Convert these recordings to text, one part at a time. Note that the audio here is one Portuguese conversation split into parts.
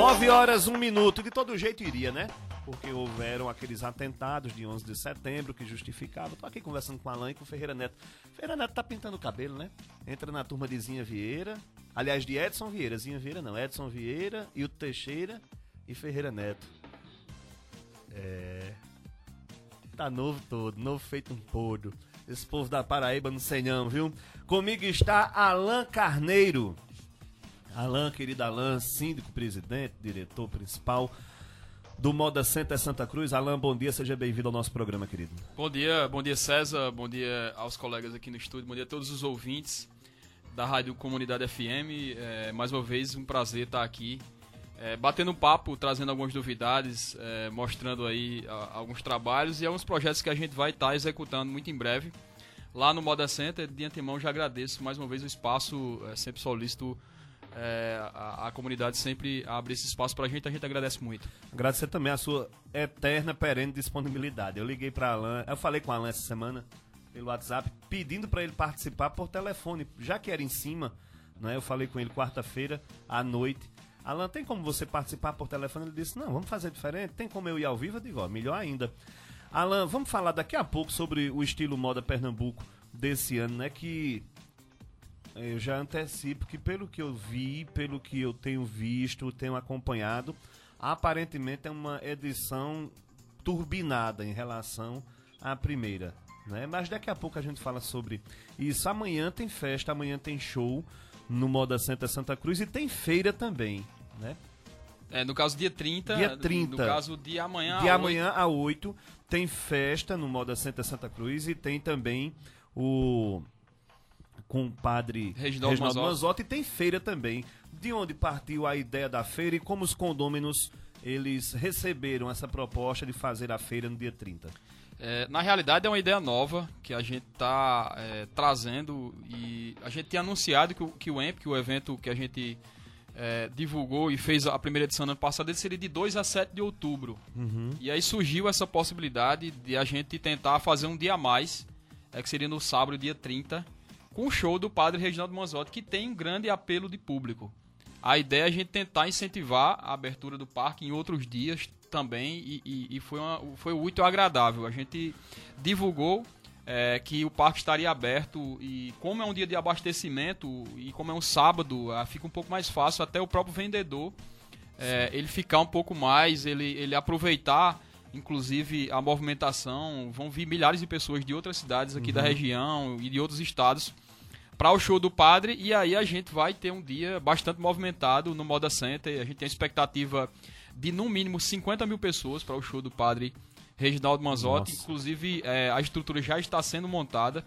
9 horas, 1 minuto. De todo jeito iria, né? Porque houveram aqueles atentados de 11 de setembro que justificavam. Tô aqui conversando com o Alain e com o Ferreira Neto. Ferreira Neto tá pintando o cabelo, né? Entra na turma de Zinha Vieira. Aliás, de Edson Vieira. Zinha Vieira não. Edson Vieira, Hilton Teixeira e Ferreira Neto. É. Tá novo todo, novo feito um podo. Esse povo da Paraíba não sei não, viu? Comigo está Alain Carneiro. Alain, querido Alain, síndico, presidente, diretor principal do Moda Center Santa Cruz. Alain, bom dia, seja bem-vindo ao nosso programa, querido. Bom dia, bom dia César, bom dia aos colegas aqui no estúdio, bom dia a todos os ouvintes da Rádio Comunidade FM. É, mais uma vez, um prazer estar aqui, é, batendo papo, trazendo algumas novidades, é, mostrando aí a, alguns trabalhos e alguns projetos que a gente vai estar executando muito em breve lá no Moda Center. De antemão, já agradeço mais uma vez o espaço, é, sempre solicito é, a, a, comunidade sempre abre esse espaço pra gente, a gente agradece muito. Agradecer também a sua eterna, perene disponibilidade. Eu liguei pra Alan, eu falei com o Alan essa semana pelo WhatsApp, pedindo para ele participar por telefone, já que era em cima, né? Eu falei com ele quarta-feira à noite. Alan, tem como você participar por telefone? Ele disse: Não, vamos fazer diferente. Tem como eu ir ao vivo? Eu digo: ó, melhor ainda. Alan, vamos falar daqui a pouco sobre o estilo moda Pernambuco desse ano, né? Que eu já antecipo que pelo que eu vi, pelo que eu tenho visto, tenho acompanhado, aparentemente é uma edição turbinada em relação à primeira. Né? Mas daqui a pouco a gente fala sobre isso. Amanhã tem festa, amanhã tem show no Moda Center Santa Cruz e tem feira também, né? É, no caso, dia 30. Dia 30. No caso, de amanhã De amanhã 8. a 8 tem festa no Moda Center Santa Cruz e tem também o com o padre Reginaldo, Reginaldo Manzotti. e tem feira também. De onde partiu a ideia da feira e como os condôminos eles receberam essa proposta de fazer a feira no dia 30? É, na realidade é uma ideia nova que a gente está é, trazendo e a gente tinha anunciado que o, que o EMP, que o evento que a gente é, divulgou e fez a primeira edição no ano passado, ele seria de 2 a 7 de outubro. Uhum. E aí surgiu essa possibilidade de a gente tentar fazer um dia a mais, é, que seria no sábado, dia 30, com o show do padre Reginaldo Manzotti, que tem um grande apelo de público. A ideia é a gente tentar incentivar a abertura do parque em outros dias também, e, e, e foi, uma, foi muito agradável. A gente divulgou é, que o parque estaria aberto e como é um dia de abastecimento e como é um sábado, ah, fica um pouco mais fácil até o próprio vendedor é, ele ficar um pouco mais, ele, ele aproveitar inclusive a movimentação, vão vir milhares de pessoas de outras cidades aqui uhum. da região e de outros estados para o show do padre e aí a gente vai ter um dia bastante movimentado no Moda Center. A gente tem a expectativa de no mínimo 50 mil pessoas para o show do padre Reginaldo Manzotti. Nossa. Inclusive é, a estrutura já está sendo montada.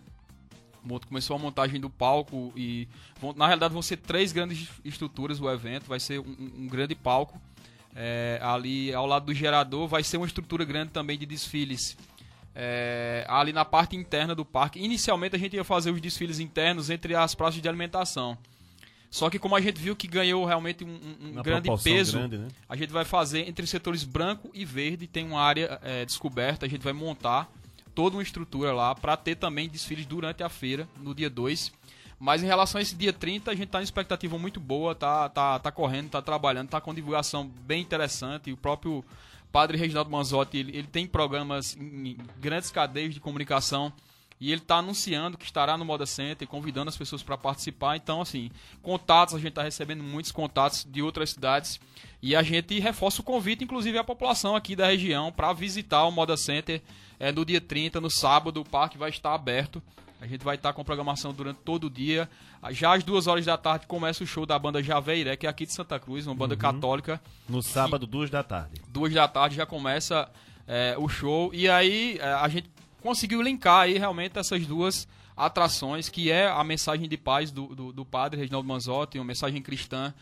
Começou a montagem do palco e vão, na realidade vão ser três grandes estruturas o evento. Vai ser um, um grande palco é, ali ao lado do gerador vai ser uma estrutura grande também de desfiles. É, ali na parte interna do parque. Inicialmente a gente ia fazer os desfiles internos entre as praças de alimentação. Só que como a gente viu que ganhou realmente um, um grande peso, grande, né? a gente vai fazer entre os setores branco e verde, tem uma área é, descoberta, a gente vai montar toda uma estrutura lá para ter também desfiles durante a feira, no dia 2. Mas em relação a esse dia 30, a gente está em expectativa muito boa, tá, tá, tá correndo, tá trabalhando, tá com divulgação bem interessante. O próprio padre Reginaldo Manzotti, ele, ele tem programas em grandes cadeias de comunicação e ele está anunciando que estará no Moda Center, convidando as pessoas para participar. Então, assim, contatos, a gente está recebendo muitos contatos de outras cidades e a gente reforça o convite, inclusive, à população aqui da região para visitar o Moda Center é, no dia 30, no sábado. O parque vai estar aberto. A gente vai estar com programação durante todo o dia. Já às duas horas da tarde começa o show da banda Javeiré, que é aqui de Santa Cruz, uma banda uhum. católica. No sábado, duas da tarde. Duas da tarde já começa é, o show. E aí é, a gente conseguiu linkar aí realmente essas duas atrações, que é a mensagem de paz do, do, do padre Reginaldo Manzotti, uma mensagem cristã.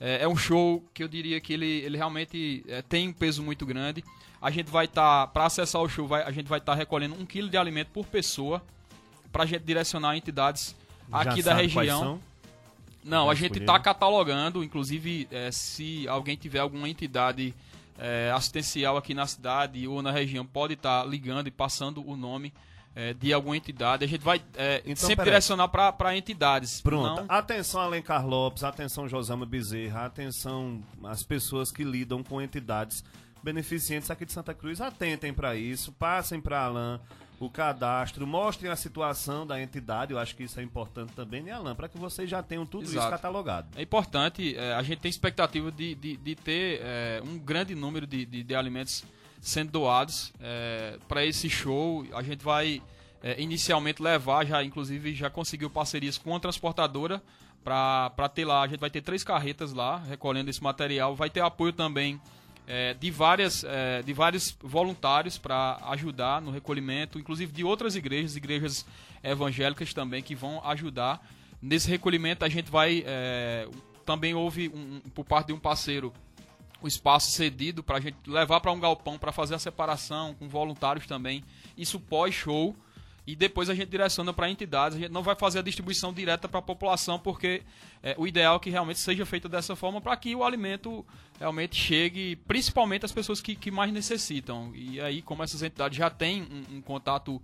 É, é, um show que eu diria que ele, ele realmente é, tem um peso muito grande. A gente vai estar, tá, para acessar o show, vai, a gente vai estar tá recolhendo um quilo de alimento por pessoa para a gente direcionar entidades aqui da região. Não, a gente está catalogando, inclusive é, se alguém tiver alguma entidade é, assistencial aqui na cidade ou na região, pode estar tá ligando e passando o nome é, de alguma entidade, a gente vai é, Então, sempre direcionar para entidades. Pronto. Não- Atenção, Alencar Lopes, atenção, Josama Bezerra, atenção as pessoas que lidam com entidades beneficentes aqui de Santa Cruz. Atentem para isso, passem para Alain o cadastro, mostrem a situação da entidade. Eu acho que isso é importante também, né, Alain? Para que vocês já tenham tudo isso Exato. catalogado. É importante, é, a gente tem expectativa de, de, de ter é, um grande número de, de, de alimentos sendo doados para esse show. A gente vai é, inicialmente levar, já inclusive já conseguiu parcerias com a transportadora para ter lá. A gente vai ter três carretas lá recolhendo esse material. Vai ter apoio também é, de, várias, é, de vários voluntários para ajudar no recolhimento, inclusive de outras igrejas, igrejas evangélicas também que vão ajudar. Nesse recolhimento a gente vai. é, também houve, um- por parte de um parceiro, o espaço cedido para a gente levar para um galpão para fazer a separação com voluntários também. Isso pós-show. E depois a gente direciona para entidades. A gente não vai fazer a distribuição direta para a população, porque é, o ideal é que realmente seja feito dessa forma para que o alimento realmente chegue, principalmente às pessoas que, que mais necessitam. E aí, como essas entidades já têm um, um contato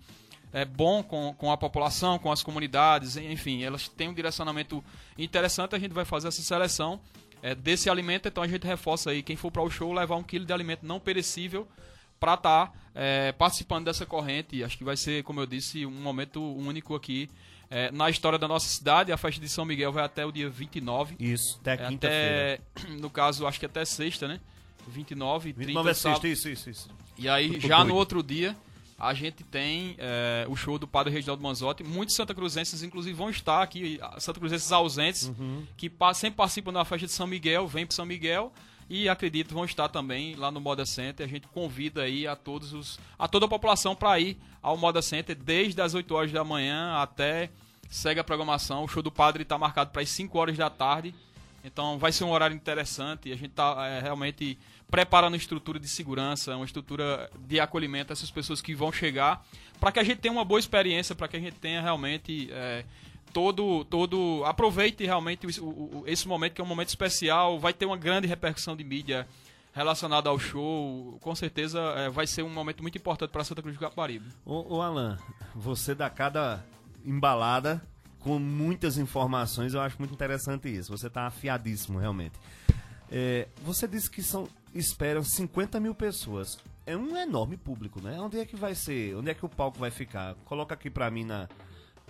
é, bom com, com a população, com as comunidades, enfim, elas têm um direcionamento interessante, a gente vai fazer essa seleção é, desse alimento, então a gente reforça aí, quem for para o show, levar um quilo de alimento não perecível para estar participando dessa corrente. Acho que vai ser, como eu disse, um momento único aqui é, na história da nossa cidade. A festa de São Miguel vai até o dia 29. Isso, até É quinta-feira. no caso, acho que até sexta, né? 29, 30, 29 é sexta, isso, isso, isso. E aí, já doido. no outro dia, a gente tem é, o show do Padre Reginaldo Manzotti. Muitos Santa Cruzenses, inclusive, vão estar aqui, Santa Cruzenses ausentes, que pa- sempre participam da festa de São Miguel, vêm para São Miguel. E acredito vão estar também lá no Moda Center. A gente convida aí a todos os a toda a população para ir ao Moda Center desde as 8 horas da manhã até segue a programação. O show do padre está marcado para as 5 horas da tarde. Então vai ser um horário interessante. A gente está realmente preparando uma estrutura de segurança, uma estrutura de acolhimento a essas pessoas que vão chegar, para que a gente tenha uma boa experiência, para que a gente tenha realmente é, todo, todo. Aproveite realmente o- o- esse momento que é um momento especial. Vai ter uma grande repercussão de mídia relacionada ao show. Com certeza é, vai ser um momento muito importante para Santa Cruz do Caparibe. Ô, ô Alan, você dá cada embalada com muitas informações, eu acho muito interessante isso. Você tá afiadíssimo, realmente. É, você disse que são esperam 50 mil pessoas. É um enorme público, né? Onde é que vai ser? Onde é que o palco vai ficar? Coloca aqui pra mim na.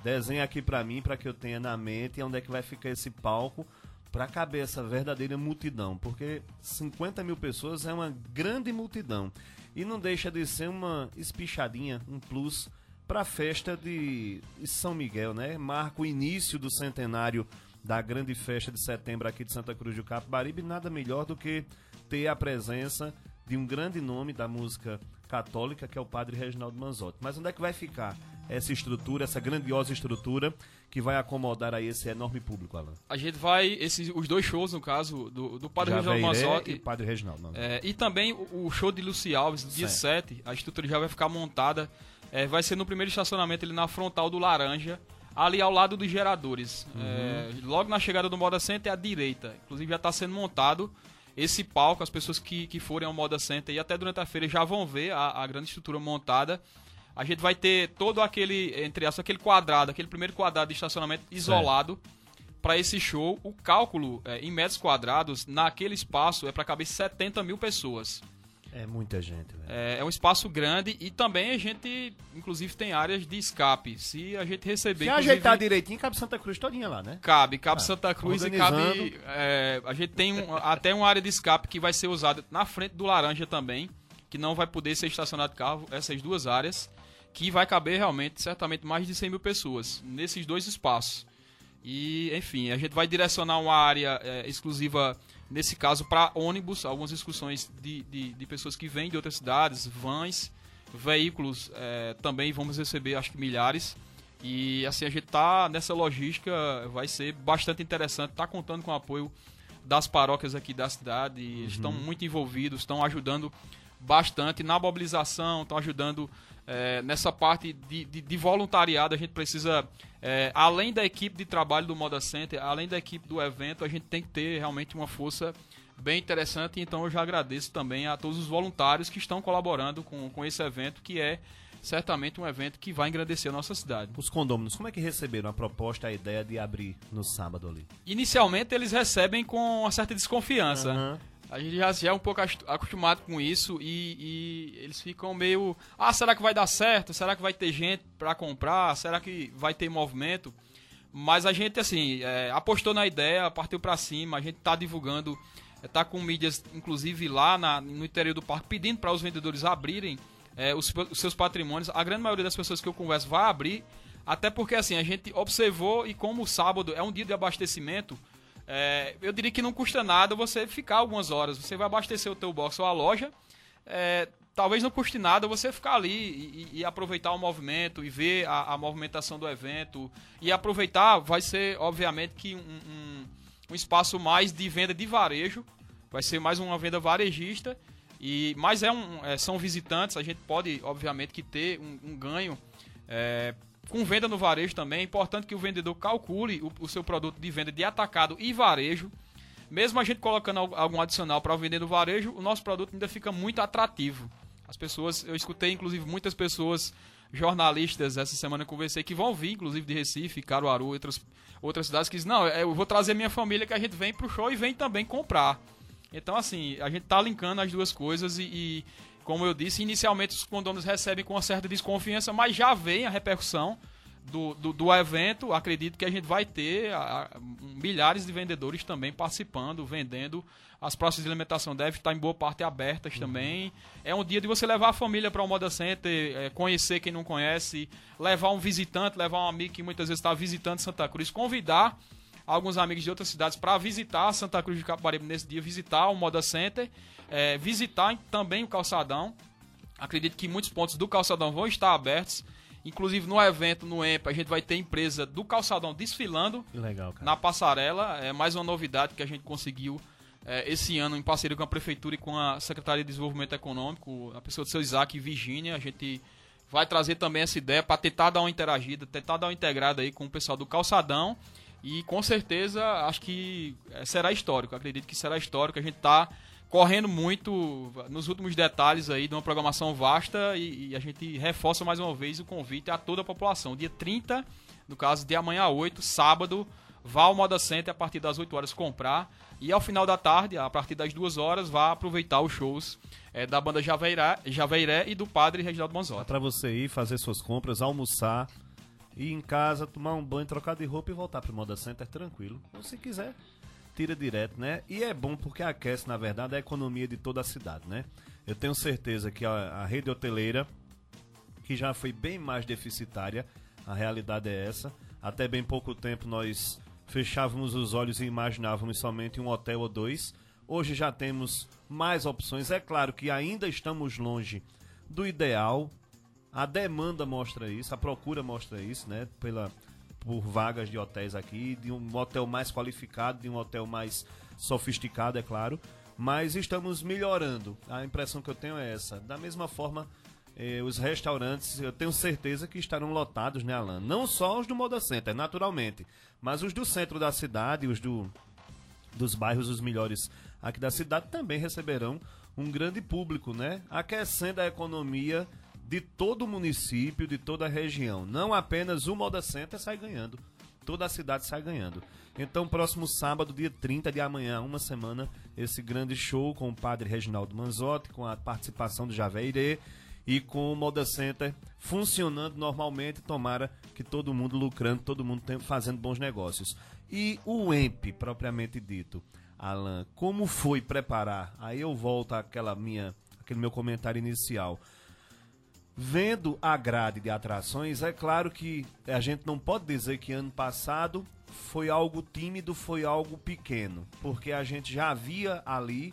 Desenha aqui pra mim, pra que eu tenha na mente onde é que vai ficar esse palco pra caber essa verdadeira multidão. Porque 50 mil pessoas é uma grande multidão. E não deixa de ser uma espichadinha, um plus pra festa de São Miguel, né? Marca o início do centenário da grande festa de setembro aqui de Santa Cruz do Capibaribe. Nada melhor do que ter a presença de um grande nome da música católica, que é o Padre Reginaldo Manzotti. Mas onde é que vai ficar essa estrutura, essa grandiosa estrutura que vai acomodar aí esse enorme público, Alan? A gente vai, esses, os dois shows, no caso, do, do Padre Reginaldo Javeiré Manzotti. e Padre Reginaldo. É, e também o, o show de Luci Alves, no dia Certo. 7, a estrutura já vai ficar montada. É, vai ser no primeiro estacionamento ali na frontal do Laranja, ali ao lado dos geradores. É, logo na chegada do Moda Center à direita. Inclusive já está sendo montado esse palco, as pessoas que, que forem ao Moda Center e até durante a feira já vão ver a, a grande estrutura montada. A gente vai ter todo aquele, entre aspas, aquele quadrado, aquele primeiro quadrado de estacionamento isolado para esse show. O cálculo é, em metros quadrados naquele espaço é para caber 70 mil pessoas. É muita gente, velho. É, é um espaço grande e também a gente, inclusive, tem áreas de escape. Se a gente receber. Se ajeitar direitinho, cabe Santa Cruz todinha lá, né? Cabe, cabe Ah, Santa Cruz e cabe. é, a gente tem um- até uma área de escape que vai ser usada na frente do Laranja também, que não vai poder ser estacionado carro, essas duas áreas, que vai caber realmente, certamente, mais de 100 mil pessoas nesses dois espaços. E, enfim, a gente vai direcionar uma área é, exclusiva, nesse caso, para ônibus, algumas excursões de, de, de pessoas que vêm de outras cidades, vans, veículos, é, também vamos receber, acho que milhares. E assim, a gente tá nessa logística, vai ser bastante interessante, tá contando com o apoio das paróquias aqui da cidade, eles estão muito envolvidos, estão ajudando bastante na mobilização, estão ajudando é, nessa parte de, de, de voluntariado. A gente precisa, é, além da equipe de trabalho do Moda Center, além da equipe do evento, a gente tem que ter realmente uma força bem interessante. Então eu já agradeço também a todos os voluntários que estão colaborando com, com esse evento, que é certamente um evento que vai engrandecer a nossa cidade. Os condôminos, como é que receberam a proposta, a ideia de abrir no sábado ali? Inicialmente eles recebem com uma certa desconfiança. Aham. A gente já, já é um pouco acostumado com isso e, e eles ficam meio. Ah, será que vai dar certo? Será que vai ter gente pra comprar? Será que vai ter movimento? Mas a gente, assim, é, apostou na ideia, partiu pra cima, a gente tá divulgando, é, tá com mídias, inclusive lá na- no interior do parque, pedindo para os vendedores abrirem é, os, os seus patrimônios. A grande maioria das pessoas que eu converso vai abrir, até porque, assim, a gente observou e como o sábado é um dia de abastecimento, é, eu diria que não custa nada você ficar algumas horas. Você vai abastecer o teu box ou a loja. é, talvez não custe nada você ficar ali e, e- aproveitar o movimento e ver a, a movimentação do evento. E aproveitar vai ser, obviamente, que um, um- um espaço mais de venda de varejo. Vai ser mais uma venda varejista. E, mas é um, é, são visitantes, a gente pode, obviamente, que ter um, um ganho é, com venda no varejo também. É importante que o vendedor calcule o, o seu produto de venda de atacado e varejo. Mesmo a gente colocando al- algum adicional para vender no varejo, o nosso produto ainda fica muito atrativo. As pessoas, eu escutei inclusive muitas pessoas jornalistas essa semana eu conversei que vão vir, inclusive de Recife, Caruaru, outras outras cidades que dizem, não, eu vou trazer minha família que a gente vem pro show e vem também comprar. Então, assim, a gente tá linkando as duas coisas e, e, como eu disse, inicialmente os condôminos recebem com uma certa desconfiança, mas já vem a repercussão do, do, do evento. Acredito que a gente vai ter a- a- milhares de vendedores também participando, vendendo. As praças de alimentação devem estar em boa parte abertas também. É um dia de você levar a família para o Moda Center, é, conhecer quem não conhece, levar um visitante, levar um amigo que muitas vezes está visitando Santa Cruz, convidar alguns amigos de outras cidades para visitar Santa Cruz de Capibaribe nesse dia, visitar o Moda Center, é, visitar também o calçadão. Acredito que muitos pontos do calçadão vão estar abertos. Inclusive no evento, no EMP, a gente vai ter empresa do calçadão desfilando legal, na passarela. É mais uma novidade que a gente conseguiu é, esse ano em parceria com a Prefeitura e com a Secretaria de Desenvolvimento Econômico, a pessoa do seu Isaac e Virgínia. A gente vai trazer também essa ideia para tentar dar uma interagida, tentar dar uma integrada aí com o pessoal do calçadão. E com certeza acho que é, será histórico. Acredito que será histórico. A gente está correndo muito nos últimos detalhes aí de uma programação vasta e, e a gente reforça mais uma vez o convite a toda a população. Dia 30, no caso de amanhã 8, sábado, vá ao Moda Center a partir das 8 horas comprar e ao final da tarde, a partir das 2 horas, vá aproveitar os shows eh, da banda Javeiré, e do Padre Reginaldo Manzotti. pra você ir fazer suas compras, almoçar, ir em casa, tomar um banho, trocar de roupa e voltar pro Moda Center tranquilo. Ou se quiser, tira direto, né? E é bom porque aquece, na verdade, a economia de toda a cidade, né? Eu tenho certeza que a, a rede hoteleira, que já foi bem mais deficitária, a realidade é essa. Até bem pouco tempo nós fechávamos os olhos e imaginávamos somente um hotel ou dois. Hoje já temos mais opções. É claro que ainda estamos longe do ideal. A demanda mostra isso, a procura mostra isso, né? Pela, por vagas de hotéis aqui, de um hotel mais qualificado, de um hotel mais sofisticado, é claro. Mas estamos melhorando. A impressão que eu tenho é essa. Da mesma forma, eh, os restaurantes, eu tenho certeza que estarão lotados, né, Alan? Não só os do Moda Center, naturalmente, mas os do centro da cidade, os do, dos bairros os melhores aqui da cidade também receberão um grande público, né? Aquecendo a economia de todo o município, de toda a região. Não apenas o Moda Center sai ganhando, toda a cidade sai ganhando. Então, próximo sábado, dia 30 de amanhã, uma semana, esse grande show com o padre Reginaldo Manzotti, com a participação do Javeirê e com o Moda Center funcionando normalmente. Tomara que todo mundo lucrando, todo mundo fazendo bons negócios. E o EMP, propriamente dito, Alan, como foi preparar? Aí eu volto àquela minha, aquele meu comentário inicial. Vendo a grade de atrações, é claro que a gente não pode dizer que ano passado foi algo tímido, foi algo pequeno, porque a gente já havia ali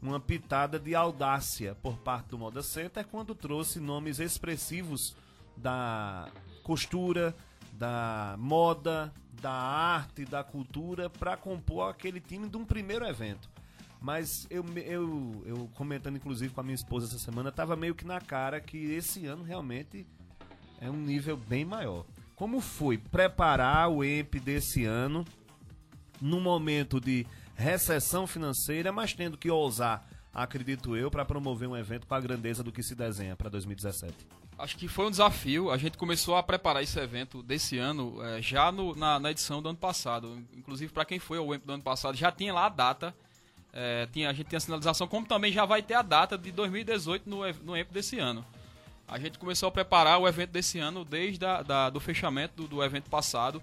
uma pitada de audácia por parte do Moda Center quando trouxe nomes expressivos da costura, da moda, da arte, da cultura para compor aquele time de um primeiro evento. Mas eu, eu, eu comentando inclusive com a minha esposa essa semana, tava meio que na cara que esse ano realmente é um nível bem maior. Como foi preparar o EMP desse ano num momento de recessão financeira, mas tendo que ousar acredito eu, para promover um evento com a grandeza do que se desenha para 2017? Acho que foi um desafio. A gente começou a preparar esse evento desse ano é, já no, na, na, edição do ano passado. Inclusive, para quem foi ao evento do ano passado, já tinha lá a data. É, tinha, a gente tem a sinalização, como também já vai ter a data de 2018 no, no evento desse ano. A gente começou a preparar o evento desse ano desde a, da, do fechamento do, do evento passado.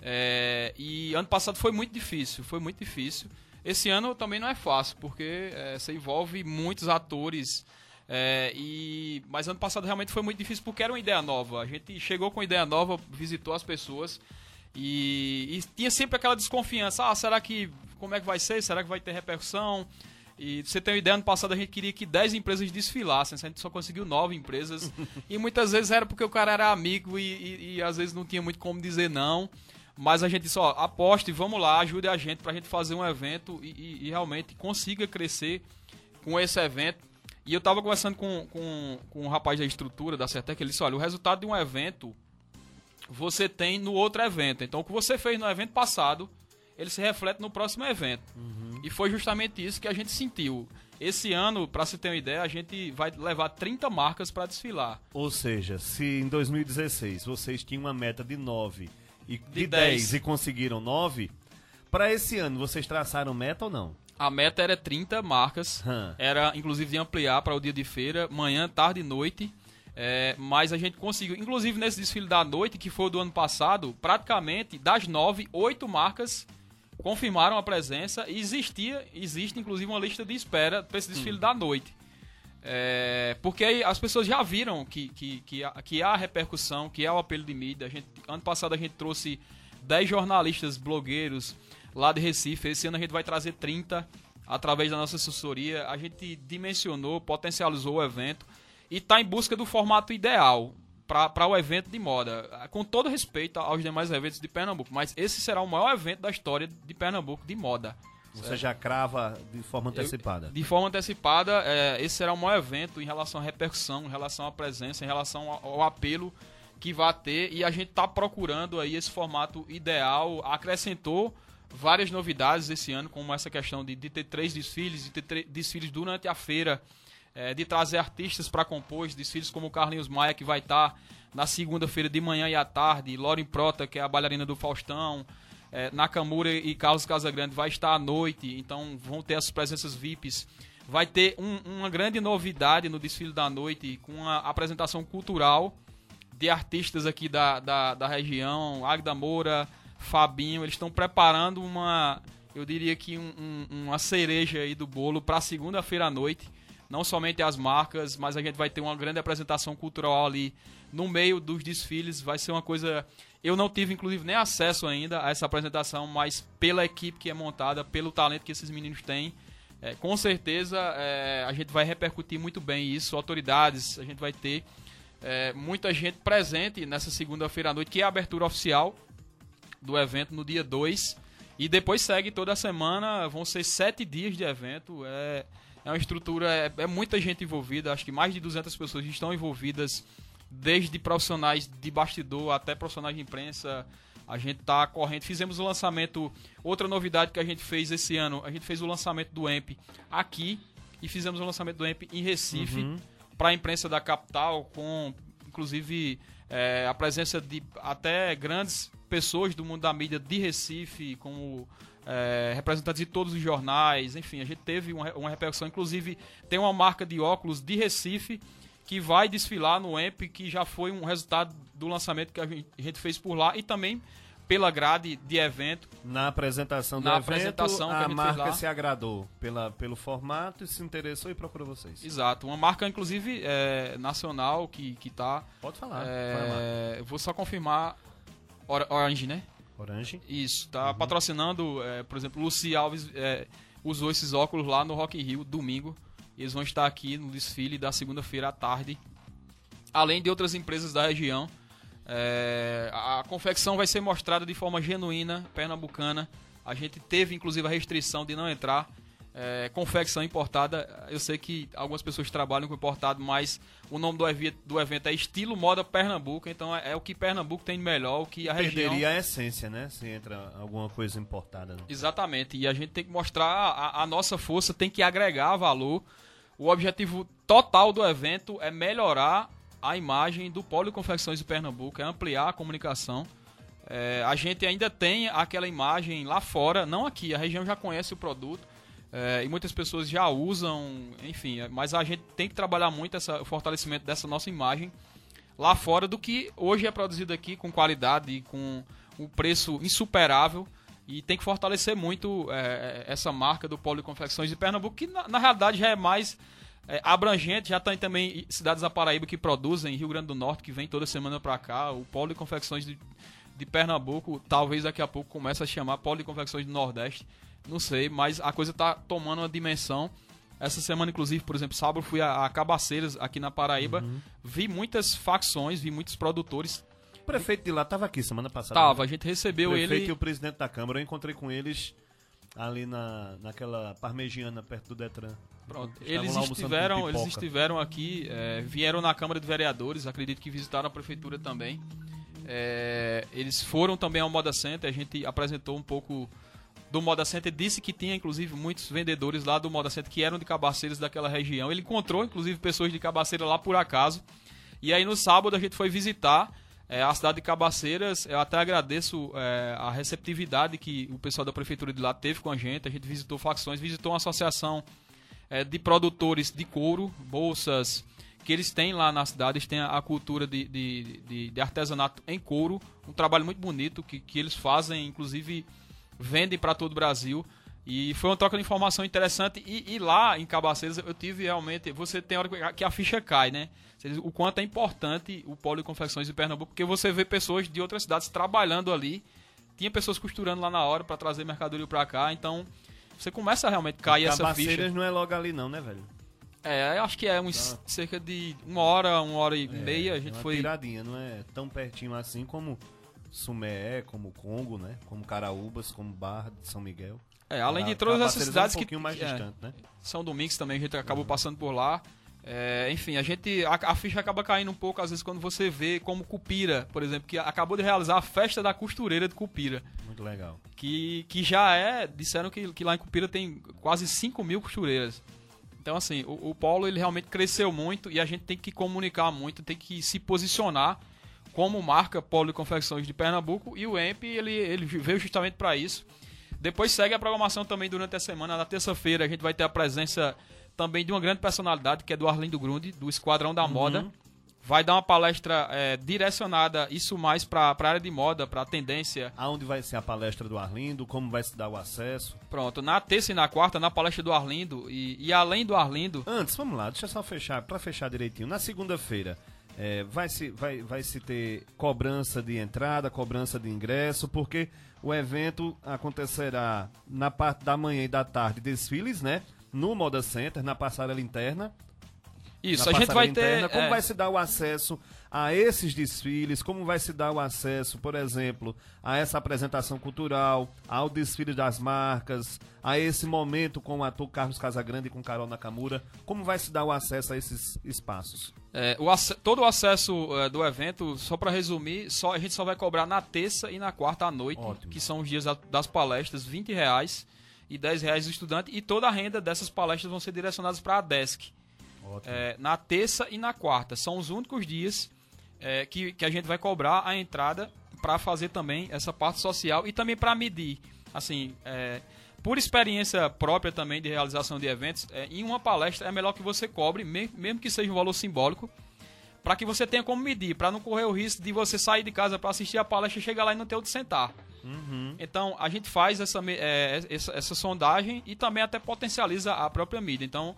É, e ano passado foi muito difícil, foi muito difícil. Esse ano também não é fácil, porque é, você envolve muitos atores. É, e Mas ano passado realmente foi muito difícil porque era uma ideia nova. A gente chegou com ideia nova, visitou as pessoas e, e tinha sempre aquela desconfiança. Ah, será que. Como é que vai ser? Será que vai ter repercussão? E você tem uma ideia, ano passado a gente queria que 10 empresas desfilassem, a gente só conseguiu 9 empresas. e muitas vezes era porque o cara era amigo e, e, e às vezes não tinha muito como dizer não. Mas a gente disse, ó, aposte, vamos lá, ajude a gente pra gente fazer um evento e, e, realmente consiga crescer com esse evento. E eu tava conversando com, com, com um rapaz da estrutura da Certec, ele disse, olha, o resultado de um evento você tem no outro evento. Então o que você fez no evento passado, ele se reflete no próximo evento. Uhum. E foi justamente isso que a gente sentiu. Esse ano, para você ter uma ideia, a gente vai levar 30 marcas para desfilar. Ou seja, se em 2016 vocês tinham uma meta de 9 e de, de 10. 10 e conseguiram 9, para esse ano vocês traçaram meta ou não? A meta era 30 marcas, hum. era inclusive de ampliar para o dia de feira, manhã, tarde e noite. É, mas a gente conseguiu, inclusive nesse desfile da noite, que foi do ano passado, praticamente das nove, oito marcas confirmaram a presença e existia, existe inclusive uma lista de espera para esse desfile hum. da noite. É, porque aí as pessoas já viram que, que, que, há, que há repercussão, que há o apelo de mídia. Gente, ano passado a gente trouxe 10 jornalistas, blogueiros lá de Recife. Esse ano a gente vai trazer 30 através da nossa assessoria. A gente dimensionou, potencializou o evento e está em busca do formato ideal para o evento de moda. Com todo respeito aos demais eventos de Pernambuco, mas esse será o maior evento da história de Pernambuco de moda. Você já crava de forma antecipada? Eu, de forma antecipada, é, esse será o maior evento em relação à repercussão, em relação à presença, em relação ao, ao apelo que vai ter. E a gente está procurando aí esse formato ideal. Acrescentou várias novidades esse ano, como essa questão de, de ter três desfiles, de ter desfiles durante a feira, é, de trazer artistas para compor, desfiles como o Carlinhos Maia, que vai estar tá na segunda-feira de manhã e à tarde, Lauren Prota, que é a bailarina do Faustão, é, Nakamura e Carlos Casagrande vai estar à noite, então vão ter as presenças VIPs. Vai ter um, uma grande novidade no desfile da noite, com a apresentação cultural de artistas aqui da, da, da região, Agda Moura, Fabinho, eles estão preparando uma, eu diria que um, um, uma cereja aí do bolo para segunda-feira à noite. Não somente as marcas, mas a gente vai ter uma grande apresentação cultural ali no meio dos desfiles. Vai ser uma coisa eu não tive, inclusive, nem acesso ainda a essa apresentação, mas pela equipe que é montada, pelo talento que esses meninos têm, é, com certeza é, a gente vai repercutir muito bem isso, autoridades, a gente vai ter é, muita gente presente nessa segunda-feira à noite, que é a abertura oficial do evento no dia 2. E depois segue toda a semana, vão ser sete dias de evento. É, é uma estrutura, é, é muita gente envolvida, acho que mais de 200 pessoas estão envolvidas desde profissionais de bastidor até profissionais de imprensa. A gente está correndo. Fizemos o lançamento. Outra novidade que a gente fez esse ano, a gente fez o lançamento do EMP aqui e fizemos o lançamento do EMP em Recife uhum. para a imprensa da capital, com inclusive é, a presença de até grandes pessoas do mundo da mídia de Recife, como é, representantes de todos os jornais. Enfim, a gente teve uma, uma repercussão. Inclusive, tem uma marca de óculos de Recife que vai desfilar no EMP, que já foi um resultado do lançamento que a gente fez por lá e também pela grade de evento. Na apresentação do na evento, apresentação a, a marca se agradou pela, pelo formato e se interessou e procurou vocês. Exato, uma marca inclusive é, nacional que, que tá... Pode falar. É, vou só confirmar, Orange, né? Orange. Isso, tá uhum. patrocinando, é, por exemplo, Luci Alves é, usou esses óculos lá no Rock in Rio, domingo. Eles vão estar aqui no desfile da segunda-feira à tarde, além de outras empresas da região. É, a confecção vai ser mostrada de forma genuína, pernambucana. A gente teve inclusive a restrição de não entrar é, confecção importada. Eu sei que algumas pessoas trabalham com importado, mas o nome do evento, do evento é Estilo Moda Pernambuco, então é, é o que Pernambuco tem de melhor, o que a Perderia região... a essência, né? Se entra alguma coisa importada. Né? Exatamente, e a gente tem que mostrar a, a nossa força, tem que agregar valor. O objetivo total do evento é melhorar a imagem do Polo Confecções de Pernambuco, é ampliar a comunicação. É, a gente ainda tem aquela imagem lá fora, não aqui, a região já conhece o produto, é, e muitas pessoas já usam, enfim, é, mas a gente tem que trabalhar muito essa, o fortalecimento dessa nossa imagem lá fora do que hoje é produzido aqui com qualidade e com um preço insuperável. E tem que fortalecer muito é, essa marca do Polo Confecções de Pernambuco, que na, na realidade já é mais é, abrangente. Já tem também cidades da Paraíba que produzem, Rio Grande do Norte, que vem toda semana para cá. O Polo Confecções de, de Pernambuco, talvez daqui a pouco comece a chamar Polo Confecções do Nordeste não sei, mas a coisa tá tomando uma dimensão. Essa semana, inclusive, por exemplo, sábado fui a, a Cabaceiras, aqui na Paraíba. Uhum. Vi muitas facções, vi muitos produtores. O prefeito de lá estava aqui semana passada. Tava, né? a gente recebeu o prefeito ele. e o presidente da Câmara. Eu encontrei com eles ali na, naquela parmegiana perto do Detran. Pronto. Eles estiveram, eles estiveram aqui, é, vieram na Câmara de Vereadores, acredito que visitaram a prefeitura também. É, eles foram também ao Moda Center, a gente apresentou um pouco do Moda Center disse que tinha, inclusive, muitos vendedores lá do Moda Center que eram de cabaceiras daquela região. Ele encontrou, inclusive, pessoas de cabaceira lá por acaso. E aí no sábado a gente foi visitar é, a cidade de Cabaceiras. Eu até agradeço é, a receptividade que o pessoal da prefeitura de lá teve com a gente. A gente visitou facções, visitou uma associação é, de produtores de couro, bolsas, que eles têm lá na cidade. Eles têm a cultura de, de, de, de artesanato em couro. Um trabalho muito bonito que, que eles fazem, inclusive vendem para todo o Brasil. E foi uma troca de informação interessante. E, e, lá em Cabaceiras eu tive realmente. Você tem hora que a ficha cai, né? O quanto é importante o polo de confecções de Pernambuco, porque você vê pessoas de outras cidades trabalhando ali. Tinha pessoas costurando lá na hora para trazer mercadoria para cá. Então você começa a realmente cair essa ficha. Cabaceiras não é logo ali, não, né, velho? É, eu acho que é uns tá. cerca de uma hora, uma hora e é, meia. A gente é uma foi. tiradinha, não é tão pertinho assim como Sumé, como Congo, né? Como Caraúbas, como Barra de São Miguel. É, além de todas essas cidades um que mais é, distante, né? São Domingos também a gente acabou uhum. passando por lá. É, enfim, a gente a, a, ficha acaba caindo um pouco às vezes quando você vê como Cupira, por exemplo, que acabou de realizar a festa da costureira de Cupira. Muito legal. Que, que já é, disseram que, que lá em Cupira tem quase 5 mil costureiras. Então, assim, o, o polo ele realmente cresceu muito e a gente tem que comunicar muito, tem que se posicionar como marca Polo Confecções de Pernambuco e o EMP ele, ele veio justamente para isso. Depois segue a programação também durante a semana. Na terça-feira a gente vai ter a presença também de uma grande personalidade que é do Arlindo Grunde, do Esquadrão da uhum. Moda. Vai dar uma palestra é, direcionada, isso mais para a área de moda, para a tendência. Aonde vai ser a palestra do Arlindo? Como vai se dar o acesso? Pronto, na terça e na quarta, na palestra do Arlindo. E, e além do Arlindo. Antes, vamos lá, deixa eu só fechar, para fechar direitinho. Na segunda-feira, é, vai, se, vai, vai se ter cobrança de entrada, cobrança de ingresso, porque o evento acontecerá na parte da manhã e da tarde, desfiles, né? No Moda Center, na passarela interna. Isso, a gente vai interna. ter. Como é... vai se dar o acesso a esses desfiles? Como vai se dar o acesso, por exemplo, a essa apresentação cultural, ao desfile das marcas, a esse momento com o ator Carlos Casagrande e com Carol Nakamura? Como vai se dar o acesso a esses espaços? É, o todo o acesso é, do evento, só para resumir, só, a gente só vai cobrar na terça e na quarta à noite, Ótimo. que são os dias das palestras, 20 reais e 10 reais do estudante, e toda a renda dessas palestras vão ser direcionadas para a Desk. É, na terça e na quarta. São os únicos dias é, que, que a gente vai cobrar a entrada para fazer também essa parte social e também para medir. Assim, é, por experiência própria também de realização de eventos, é, em uma palestra é melhor que você cobre, mesmo que seja um valor simbólico, para que você tenha como medir, para não correr o risco de você sair de casa para assistir a palestra e chegar lá e não ter onde sentar. Uhum. Então a gente faz essa, é, essa, essa, sondagem e também até potencializa a própria mídia. Então,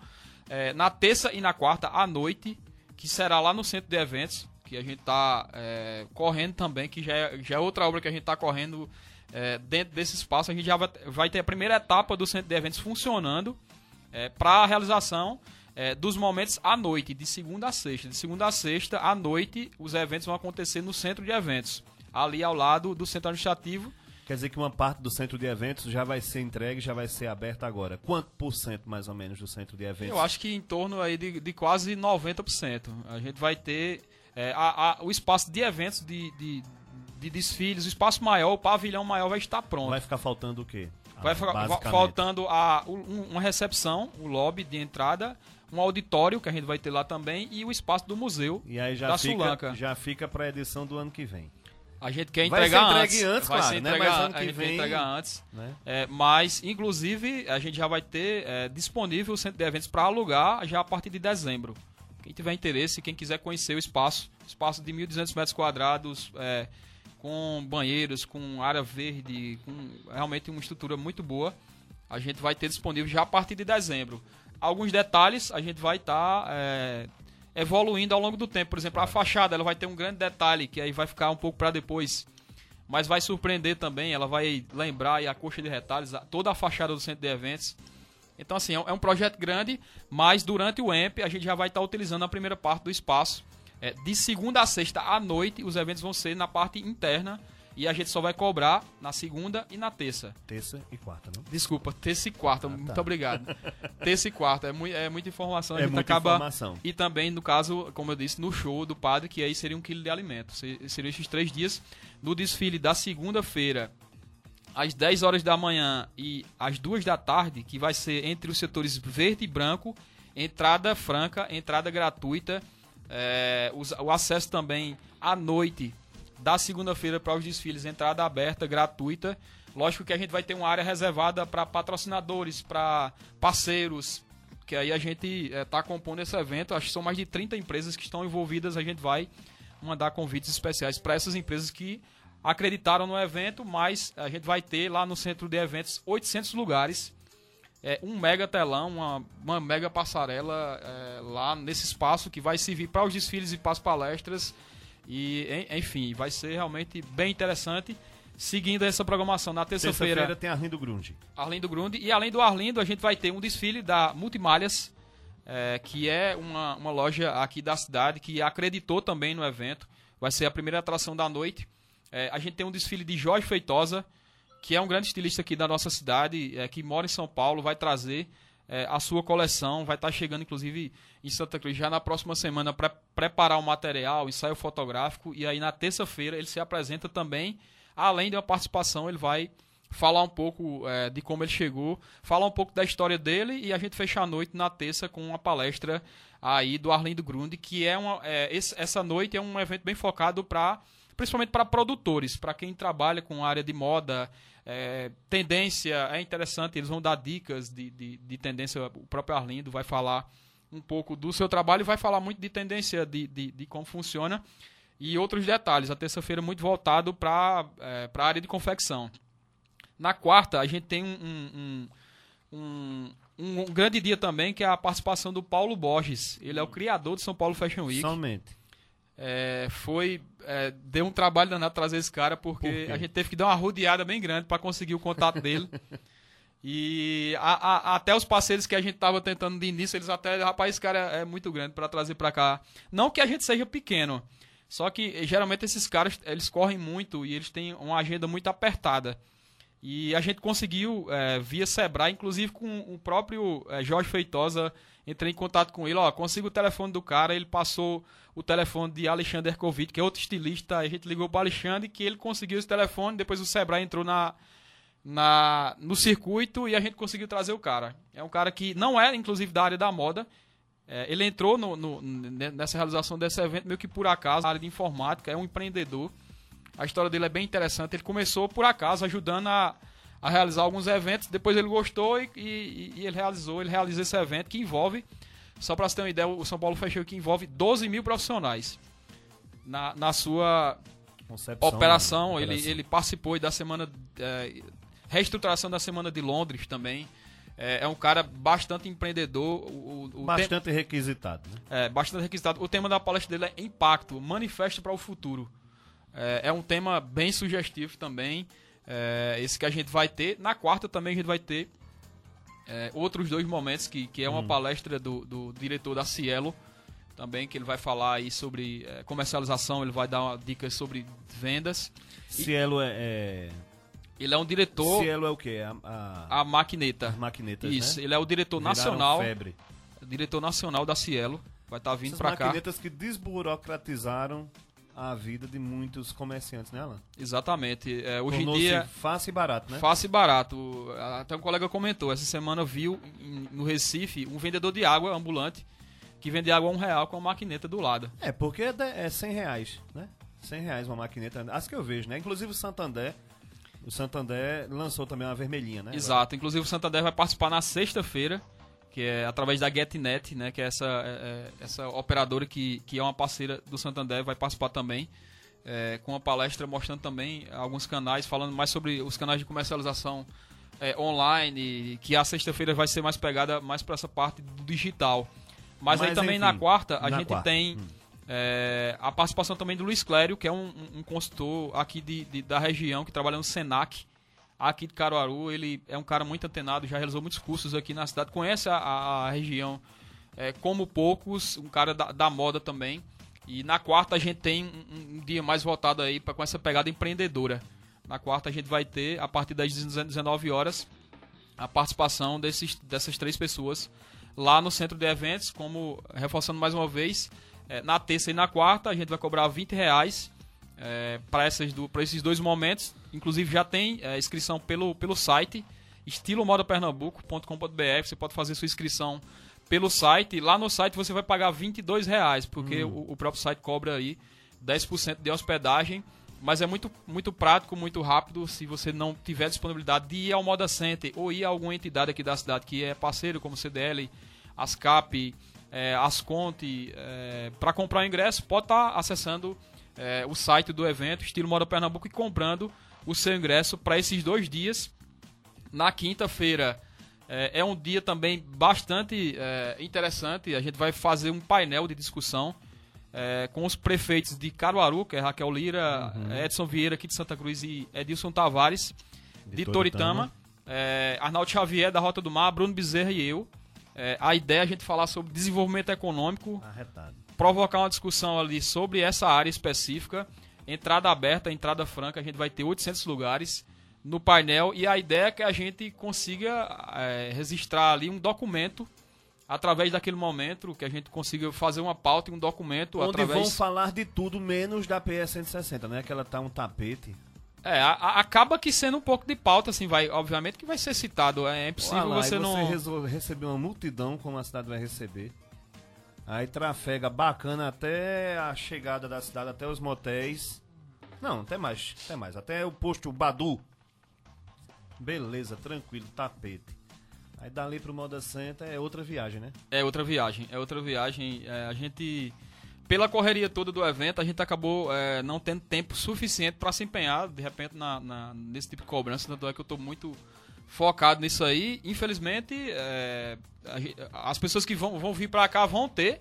é, na terça e na quarta à noite, que será lá no centro de eventos, que a gente está é, correndo também, que já é, já é outra obra que a gente está correndo é, dentro desse espaço, a gente já vai, vai, ter a primeira etapa do centro de eventos funcionando é, para a realização é, dos momentos à noite, de segunda a sexta. De segunda a sexta, à noite, os eventos vão acontecer no centro de eventos, ali ao lado do centro administrativo, Quer dizer que uma parte do centro de eventos já vai ser entregue, já vai ser aberta agora. Quanto por cento, mais ou menos, do centro de eventos? Eu acho que em torno aí de, de quase 90%. A gente vai ter é, a, a, o espaço de eventos, de, de, de, desfiles, o espaço maior, o pavilhão maior vai estar pronto. Vai ficar faltando o quê? Vai ficar faltando a, um, uma recepção, o lobby de entrada, um auditório que a gente vai ter lá também e o espaço do museu e aí já da fica, Sulanca. Já fica para a edição do ano que vem. A gente quer entregar vai antes. antes vai claro, ser entregar, né? Mas ano que a gente vem, entregar antes. Né? É, mas, inclusive, a gente já vai ter é, disponível o centro de eventos para alugar já a partir de dezembro. Quem tiver interesse, quem quiser conhecer o espaço, espaço de 1.200 metros quadrados, é, com banheiros, com área verde, com realmente uma estrutura muito boa, a gente vai ter disponível já a partir de dezembro. Alguns detalhes a gente vai estar tá, é, evoluindo ao longo do tempo. Por exemplo, a fachada ela vai ter um grande detalhe que aí vai ficar um pouco para depois, mas vai surpreender também. Ela vai lembrar a coxa de retalhos, toda a fachada do centro de eventos. Então, assim, é um projeto grande, mas durante o EMP a gente já vai estar tá utilizando a primeira parte do espaço. É, de segunda a sexta à noite, os eventos vão ser na parte interna e a gente só vai cobrar na segunda e na terça. Terça e quarta, não? Desculpa, terça e quarta. Ah, tá. Muito obrigado. terça e quarta. É, mu é muita informação. É muita acaba... informação. E também, no caso, como eu disse, no show do padre, que aí seria um quilo de alimento. Seriam esses três dias. No desfile da segunda-feira, às 10 horas da manhã e às 2 da tarde, que vai ser entre os setores verde e branco, entrada franca, entrada gratuita. É, o acesso também à noite da segunda-feira para os desfiles, entrada aberta, gratuita. Lógico que a gente vai ter uma área reservada para patrocinadores, para parceiros, que aí a gente está eh, é, compondo esse evento. Acho que são mais de 30 empresas que estão envolvidas. A gente vai mandar convites especiais para essas empresas que acreditaram no evento, mas a gente vai ter lá no centro de eventos 800 lugares, é, um mega telão, uma, uma mega passarela é, lá nesse espaço que vai servir para os desfiles e para as palestras e, enfim, vai ser realmente bem interessante. Seguindo essa programação na terça-feira. Terça-feira tem Arlindo Grunde. Arlindo Grunde. E além do Arlindo, a gente vai ter um desfile da Multimalhas, é, que é uma, uma loja aqui da cidade que acreditou também no evento. Vai ser a primeira atração da noite. É, a gente tem um desfile de Jorge Feitosa, que é um grande estilista aqui da nossa cidade, é, que mora em São Paulo, vai trazer é, a sua coleção. Vai estar tá chegando, inclusive, em Santa Cruz já na próxima semana para preparar o material, ensaio fotográfico. E aí na terça-feira ele se apresenta também. Além de uma participação, ele vai falar um pouco é, de como ele chegou, falar um pouco da história dele e a gente fecha a noite na terça com uma palestra aí do Arlindo Grunde, que é uma é, esse, essa noite é um evento bem focado para principalmente para produtores, para quem trabalha com área de moda, é, tendência é interessante, eles vão dar dicas de, de, de, tendência. O próprio Arlindo vai falar um pouco do seu trabalho e vai falar muito de tendência de, de, de como funciona e outros detalhes. A terça-feira muito voltado para é, a área de confecção. Na quarta, a gente tem um, um, um, um, grande dia também, que é a participação do Paulo Borges. Ele é o criador do São Paulo Fashion Week. Somente. É, foi é, deu um trabalho danado trazer esse cara porque Por a gente teve que dar uma rodeada bem grande para conseguir o contato dele e a, a, até os parceiros que a gente tava tentando de início eles até rapaz esse cara é, é muito grande para trazer para cá. Não que a gente seja pequeno só que geralmente esses caras eles correm muito e eles têm uma agenda muito apertada. E a gente conseguiu é, via Sebrae inclusive com o próprio é, Jorge Feitosa entrei em contato com ele, ó, consigo o telefone do cara, ele passou o telefone de Alexandre Erkovic, que é outro estilista, a gente ligou para Alexandre que ele conseguiu esse telefone, depois o Sebrae entrou na, na no circuito e a gente conseguiu trazer o cara. É um cara que não é, inclusive, da área da moda, é, ele entrou no, no, nessa realização desse evento meio que por acaso, na área de informática, é um empreendedor. A história dele é bem interessante. Ele começou por acaso ajudando a a realizar alguns eventos. Depois ele gostou e, e, e ele realizou, ele realiza esse evento que envolve, só para você ter uma ideia, o São Paulo fechou que envolve 12 mil profissionais na, na sua Concepção, operação. Né? Ele, ele participou da semana. É, reestruturação da semana de Londres também. É, é um cara bastante empreendedor. O, o bastante requisitado. Né? É, bastante requisitado. O tema da palestra dele é Impacto, Manifesto para o Futuro. É, é um tema bem sugestivo também. É, esse que a gente vai ter. Na quarta também a gente vai ter é, outros dois momentos, que, que é uma hum. palestra do, do diretor da Cielo, também, que ele vai falar aí sobre é, comercialização, ele vai dar dicas sobre vendas. Cielo é, é, Ele é um diretor. Cielo é o quê? A, a... a maquineta. As maquinetas, Isso, né? ele é o diretor Viraram nacional. Febre. Diretor nacional da Cielo. Vai estar vindo Essas pra cá. maquinetas que desburocratizaram a vida de muitos comerciantes, né, Alan? Exatamente. É, hoje em dia. fácil e barato, né? Fácil e barato. Até um colega comentou, essa semana viu no Recife um vendedor de água ambulante que vende água a um real com a maquineta do lado. É, porque é de- é 100 reais, né? 100 reais uma maquineta. As que eu vejo, né? Inclusive o Santander. O Santander lançou também uma vermelhinha, né? Exato. Inclusive o Santander vai participar na sexta-feira, que é através da GetNet, né? Que é essa, é- é- essa operadora que, que é uma parceira do Santander, vai participar também. é, com uma palestra mostrando também alguns canais, falando mais sobre os canais de comercialização é, online, que a sexta-feira vai ser mais pegada mais para essa parte do digital. Mas, aí Mas, também enfim, na quarta a na gente quarta, tem hum. É, a participação também do Luiz Clério, que é um, um- consultor aqui de, de- da região, que trabalha no Senac, aqui de Caruaru. Ele é um cara muito antenado, já realizou muitos cursos aqui na cidade, conhece a, a- a região é, como poucos, um cara da, da moda também. E na quarta a gente tem um, um dia mais voltado aí pra, com essa pegada empreendedora. Na quarta a gente vai ter, a partir das 19 horas, a participação desses, dessas três pessoas lá no centro de eventos, como reforçando mais uma vez, eh, na terça e na quarta a gente vai cobrar 20 reais para esses dois momentos. Inclusive já tem eh, inscrição pelo, pelo site estilomodapernambuco.com.br. Você pode fazer sua inscrição pelo site. Lá no site você vai pagar 22 reais, porque o, o próprio site cobra aí 10% de hospedagem. Mas é muito, muito prático, muito rápido. Se você não tiver disponibilidade de ir ao Moda Center ou ir a alguma entidade aqui da cidade que é parceiro, como CDL, Ascap, eh, Asconte, eh, para comprar o ingresso, pode estar acessando eh, o site do evento, Estilo Moda Pernambuco, e comprando o seu ingresso para esses dois dias. Na quinta-feira é, é um dia também bastante é, interessante. A gente vai fazer um painel de discussão é, com os prefeitos de Caruaru, que é Raquel Lira, Edson Vieira aqui de Santa Cruz e Edilson Tavares de, De Toritama, Toritama. é, Arnaldo Xavier da Rota do Mar, Bruno Bezerra e eu. É, a ideia é a gente falar sobre desenvolvimento econômico, Arretado. provocar uma discussão ali sobre essa área específica. Entrada aberta, entrada franca, a gente vai ter 800 lugares no painel e a ideia é que a gente consiga é, registrar ali um documento através daquele momento, que a gente consiga fazer uma pauta e um documento Onde através... vão falar de tudo menos da PS 160, né? Que ela tá um tapete. É, a- a- acaba que sendo um pouco de pauta, assim, vai, obviamente que vai ser citado, é impossível Olha lá, você e não... resol- receber uma multidão como a cidade vai receber. Aí trafega bacana até a chegada da cidade, até os motéis. Não, até mais, até mais. Até o posto Badu. Beleza, tranquilo, tapete. Aí dali pro Moda Center é outra viagem, né? É outra viagem, é outra viagem. É, a gente, pela correria toda do evento, a gente acabou é, não tendo tempo suficiente para se empenhar, de repente, na, na- nesse tipo de cobrança. Tanto é que eu estou muito focado nisso aí. Infelizmente, é, a as pessoas que vão, vão vir para cá vão ter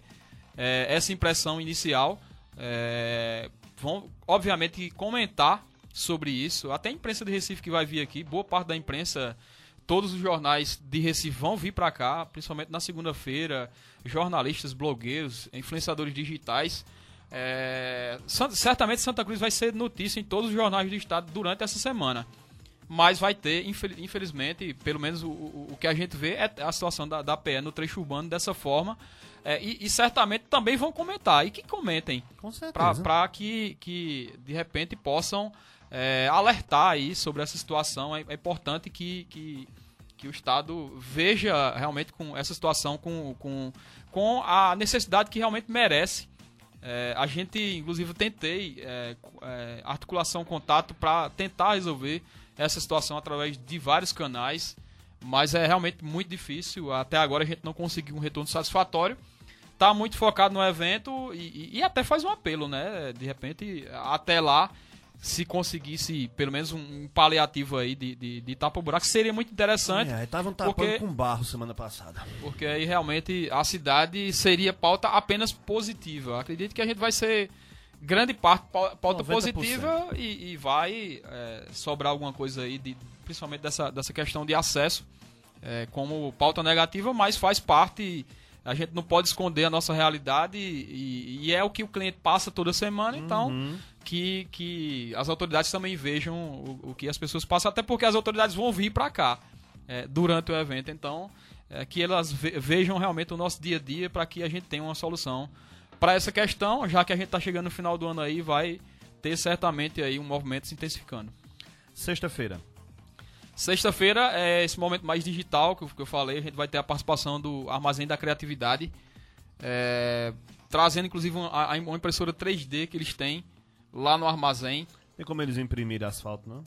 é, essa impressão inicial. é, vão, obviamente, comentar sobre isso. Até a imprensa de Recife que vai vir aqui, boa parte da imprensa todos os jornais de Recife vão vir para cá, principalmente na segunda-feira. Jornalistas, blogueiros, influenciadores digitais. É, certamente Santa Cruz vai ser notícia em todos os jornais do estado durante essa semana. Mas vai ter, infel- infelizmente, pelo menos o, o- o que a gente vê é a situação da, da PE no trecho urbano dessa forma. É, e, e certamente também vão comentar. E que comentem Com certeza. para que, que de repente possam é, alertar aí sobre essa situação. É, é importante que, que, que o Estado veja realmente com essa situação com, com, com a necessidade que realmente merece. É, a gente, inclusive, tentei é, é, articulação, contato para tentar resolver essa situação através de vários canais, mas é realmente muito difícil. Até agora a gente não conseguiu um retorno satisfatório tá muito focado no evento e, e- e até faz um apelo, né? De repente, até lá, se conseguisse pelo menos um, paliativo aí de, de, de tapa-buraco, seria muito interessante, É, estavam tapando porque- com barro semana passada. porque aí realmente a cidade seria pauta apenas positiva. Acredito que a gente vai ser grande parte pau- pauta 90%. positiva e, e vai é, sobrar alguma coisa aí, de, principalmente dessa, dessa questão de acesso, é, como pauta negativa, mas faz parte. A gente não pode esconder a nossa realidade e, e é o que o cliente passa toda semana, então que, que as autoridades também vejam o, o que as pessoas passam, até porque as autoridades vão vir para cá é, durante o evento. Então, é, que elas vejam realmente o nosso dia a dia para que a gente tenha uma solução para essa questão, já que a gente está chegando no final do ano aí, vai ter certamente aí um movimento se intensificando. Sexta-feira. Sexta-feira é esse momento mais digital que eu falei. A gente vai ter a participação do Armazém da Criatividade, é, trazendo inclusive uma, uma, impressora 3D que eles têm lá no armazém. Tem como eles imprimirem asfalto, não?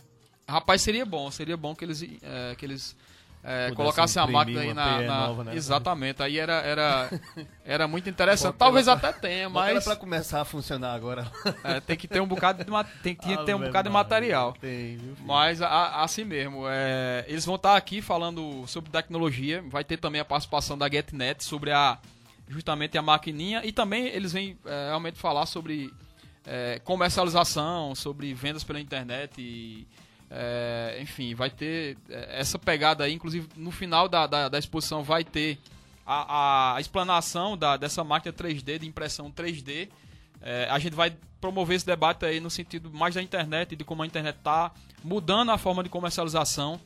Rapaz, seria bom, seria bom que eles, é, que eles é, colocasse a máquina aí na. na nova, né? Exatamente, aí era, era, era muito interessante. Talvez até tenha, mas. para começar a funcionar agora. É, tem que ter um bocado de, tem que ah, ter um bocado de material. Tem, viu, mas a, assim mesmo, é, eles vão estar aqui falando sobre tecnologia. Vai ter também a participação da GetNet sobre a justamente a maquininha e também eles vêm é, realmente falar sobre é, comercialização, sobre vendas pela internet e é, enfim, vai ter é, essa pegada aí, inclusive no final da, da, da exposição vai ter a, a, explanação da, dessa máquina 3D, de impressão 3D. É, a gente vai promover esse debate aí no sentido mais da internet e de como a internet está mudando a forma de comercialização.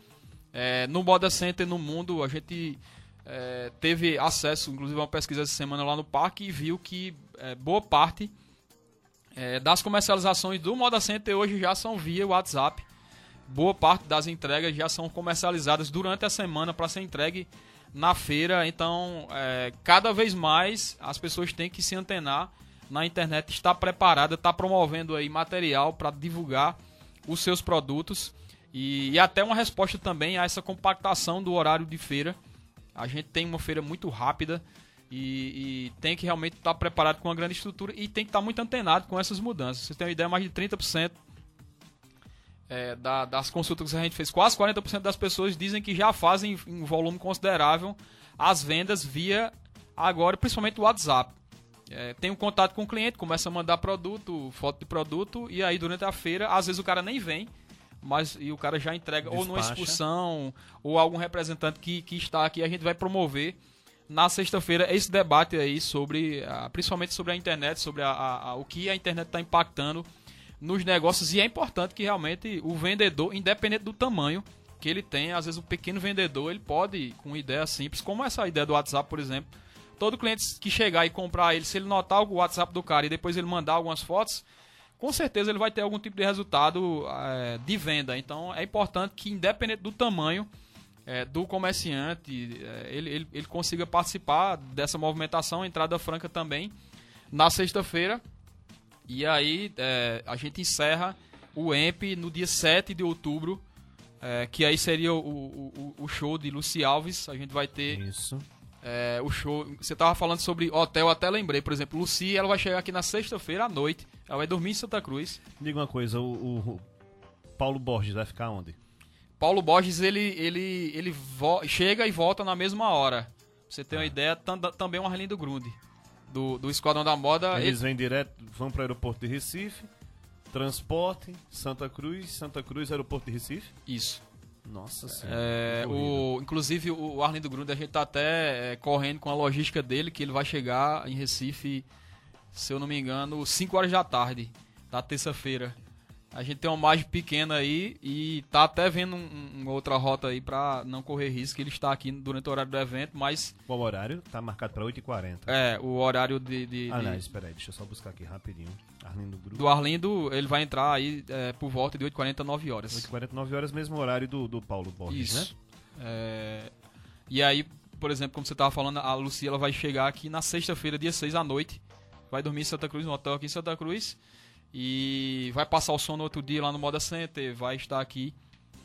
É, no Moda Center no mundo, a gente é, teve acesso, inclusive, a uma pesquisa essa semana lá no parque e viu que é, boa parte das comercializações do Moda Center hoje já são via WhatsApp boa parte das entregas já são comercializadas durante a semana para ser entregue na feira. Então, é, cada vez mais as pessoas têm que se antenar na internet, está preparada, está promovendo aí material para divulgar os seus produtos e, e, até uma resposta também a essa compactação do horário de feira. A gente tem uma feira muito rápida e, e tem que realmente estar tá preparado com uma grande estrutura e tem que estar tá muito antenado com essas mudanças. Você tem uma ideia, mais de 30% é, da, das consultas que a gente fez, quase 40% das pessoas dizem que já fazem em volume considerável as vendas via agora, principalmente o WhatsApp. É, tem um contato com o cliente, começa a mandar produto, foto de produto, e aí durante a feira, às vezes o cara nem vem, mas e o cara já entrega Despacha. ou numa excursão, ou algum representante que, que está aqui, a gente vai promover na sexta-feira esse debate aí sobre, principalmente sobre a internet, sobre a, a o que a internet está impactando nos negócios e é importante que realmente o vendedor, independente do tamanho que ele tem, às vezes o pequeno vendedor, ele pode, com ideia simples, como essa ideia do WhatsApp, por exemplo, todo cliente que chegar e comprar ele, se ele notar o WhatsApp do cara e depois ele mandar algumas fotos, com certeza ele vai ter algum tipo de resultado é, de venda. Então é importante que, independente do tamanho é, do comerciante, é, ele, ele, ele consiga participar dessa movimentação, entrada franca também, na sexta-feira, e aí é, a gente encerra o EMP no dia 7 de outubro, é, que aí seria o, o, o, show de Luci Alves. A gente vai ter. Isso. É, o show. Você tava falando sobre hotel, até lembrei, por exemplo, Luci, ela vai chegar aqui na sexta-feira à noite. Ela vai dormir em Santa Cruz. Diga uma coisa, o, o Paulo Borges vai ficar onde? Paulo Borges, ele, ele, ele chega e volta na mesma hora. Pra você ter ah. uma ideia, também é um Arlindo Grunde do, do Esquadrão da Moda. Eles vêm direto, vão para o aeroporto de Recife, transporte, Santa Cruz, Santa Cruz, aeroporto de Recife? Isso. Nossa senhora. É, o, inclusive o Arlindo Grund, a gente tá até é, correndo com a logística dele, que ele vai chegar em Recife, se eu não me engano, 5 horas da tarde, da terça-feira. A gente tem uma margem pequena aí e tá até vendo um, uma outra rota aí para não correr risco. Ele está aqui durante o horário do evento, mas. Qual horário? Tá marcado para 8h40. É, o horário de. de ah, de... não, espera aí, deixa eu só buscar aqui rapidinho. Arlindo Grupo. Do Arlindo, ele vai entrar aí é, por volta de 8h40, 9 horas. 8h40, 9 horas, mesmo horário do, do Paulo Borges, Isso. né? É... E aí, por exemplo, como você tava falando, a Lucia ela vai chegar aqui na sexta-feira, dia 6 à noite. Vai dormir em Santa Cruz, no hotel aqui em Santa Cruz. E vai passar o som no outro dia lá no Moda Center, vai estar aqui.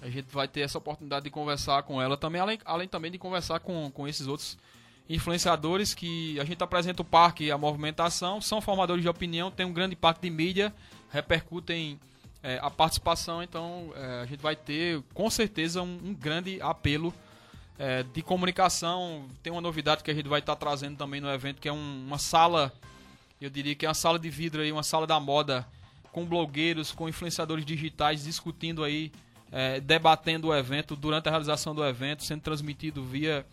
A gente vai ter essa oportunidade de conversar com ela também, além, além também de conversar com, com esses outros influenciadores que a gente apresenta o parque a movimentação, são formadores de opinião, tem um grande parque de mídia, repercutem é, a participação, então é, a gente vai ter com certeza um, um grande apelo é, de comunicação. Tem uma novidade que a gente vai estar trazendo também no evento, que é um, uma sala, eu diria que é uma sala de vidro aí, uma sala da moda com blogueiros, com influenciadores digitais discutindo aí, é, debatendo o evento durante a realização do evento, sendo transmitido via,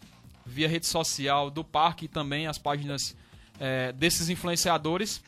via rede social do parque e também as páginas é, desses influenciadores.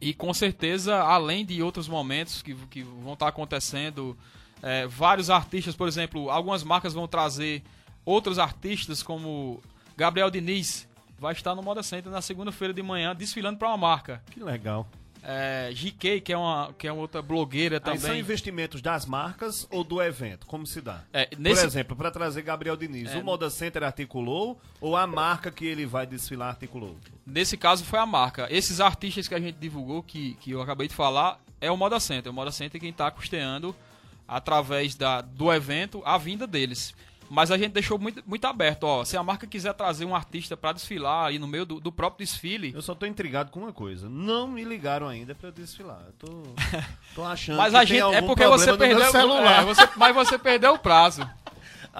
E com certeza, além de outros momentos que, que vão estar acontecendo, é, vários artistas, por exemplo, algumas marcas vão trazer outros artistas, como Gabriel Diniz, vai estar no Moda Center na segunda-feira de manhã desfilando para uma marca. Que legal. É, GK, que é uma, que é uma outra blogueira também. Aí são investimentos das marcas ou do evento? Como se dá? É, nesse... Por exemplo, para trazer Gabriel Diniz, É, o Moda Center articulou ou a marca que ele vai desfilar articulou? Nesse caso foi a marca. Esses artistas que a gente divulgou, que, que eu acabei de falar, é o Moda Center. O Moda Center é quem está custeando, através da, do evento, a vinda deles. Mas a gente deixou muito, muito aberto. Ó, se a marca quiser trazer um artista para desfilar aí no meio do, do próprio desfile, Eu só tô intrigado com uma coisa. Não me ligaram ainda para desfilar. Eu tô, tô achando mas que a gente é porque você perdeu, celular. é, você- mas você perdeu o prazo.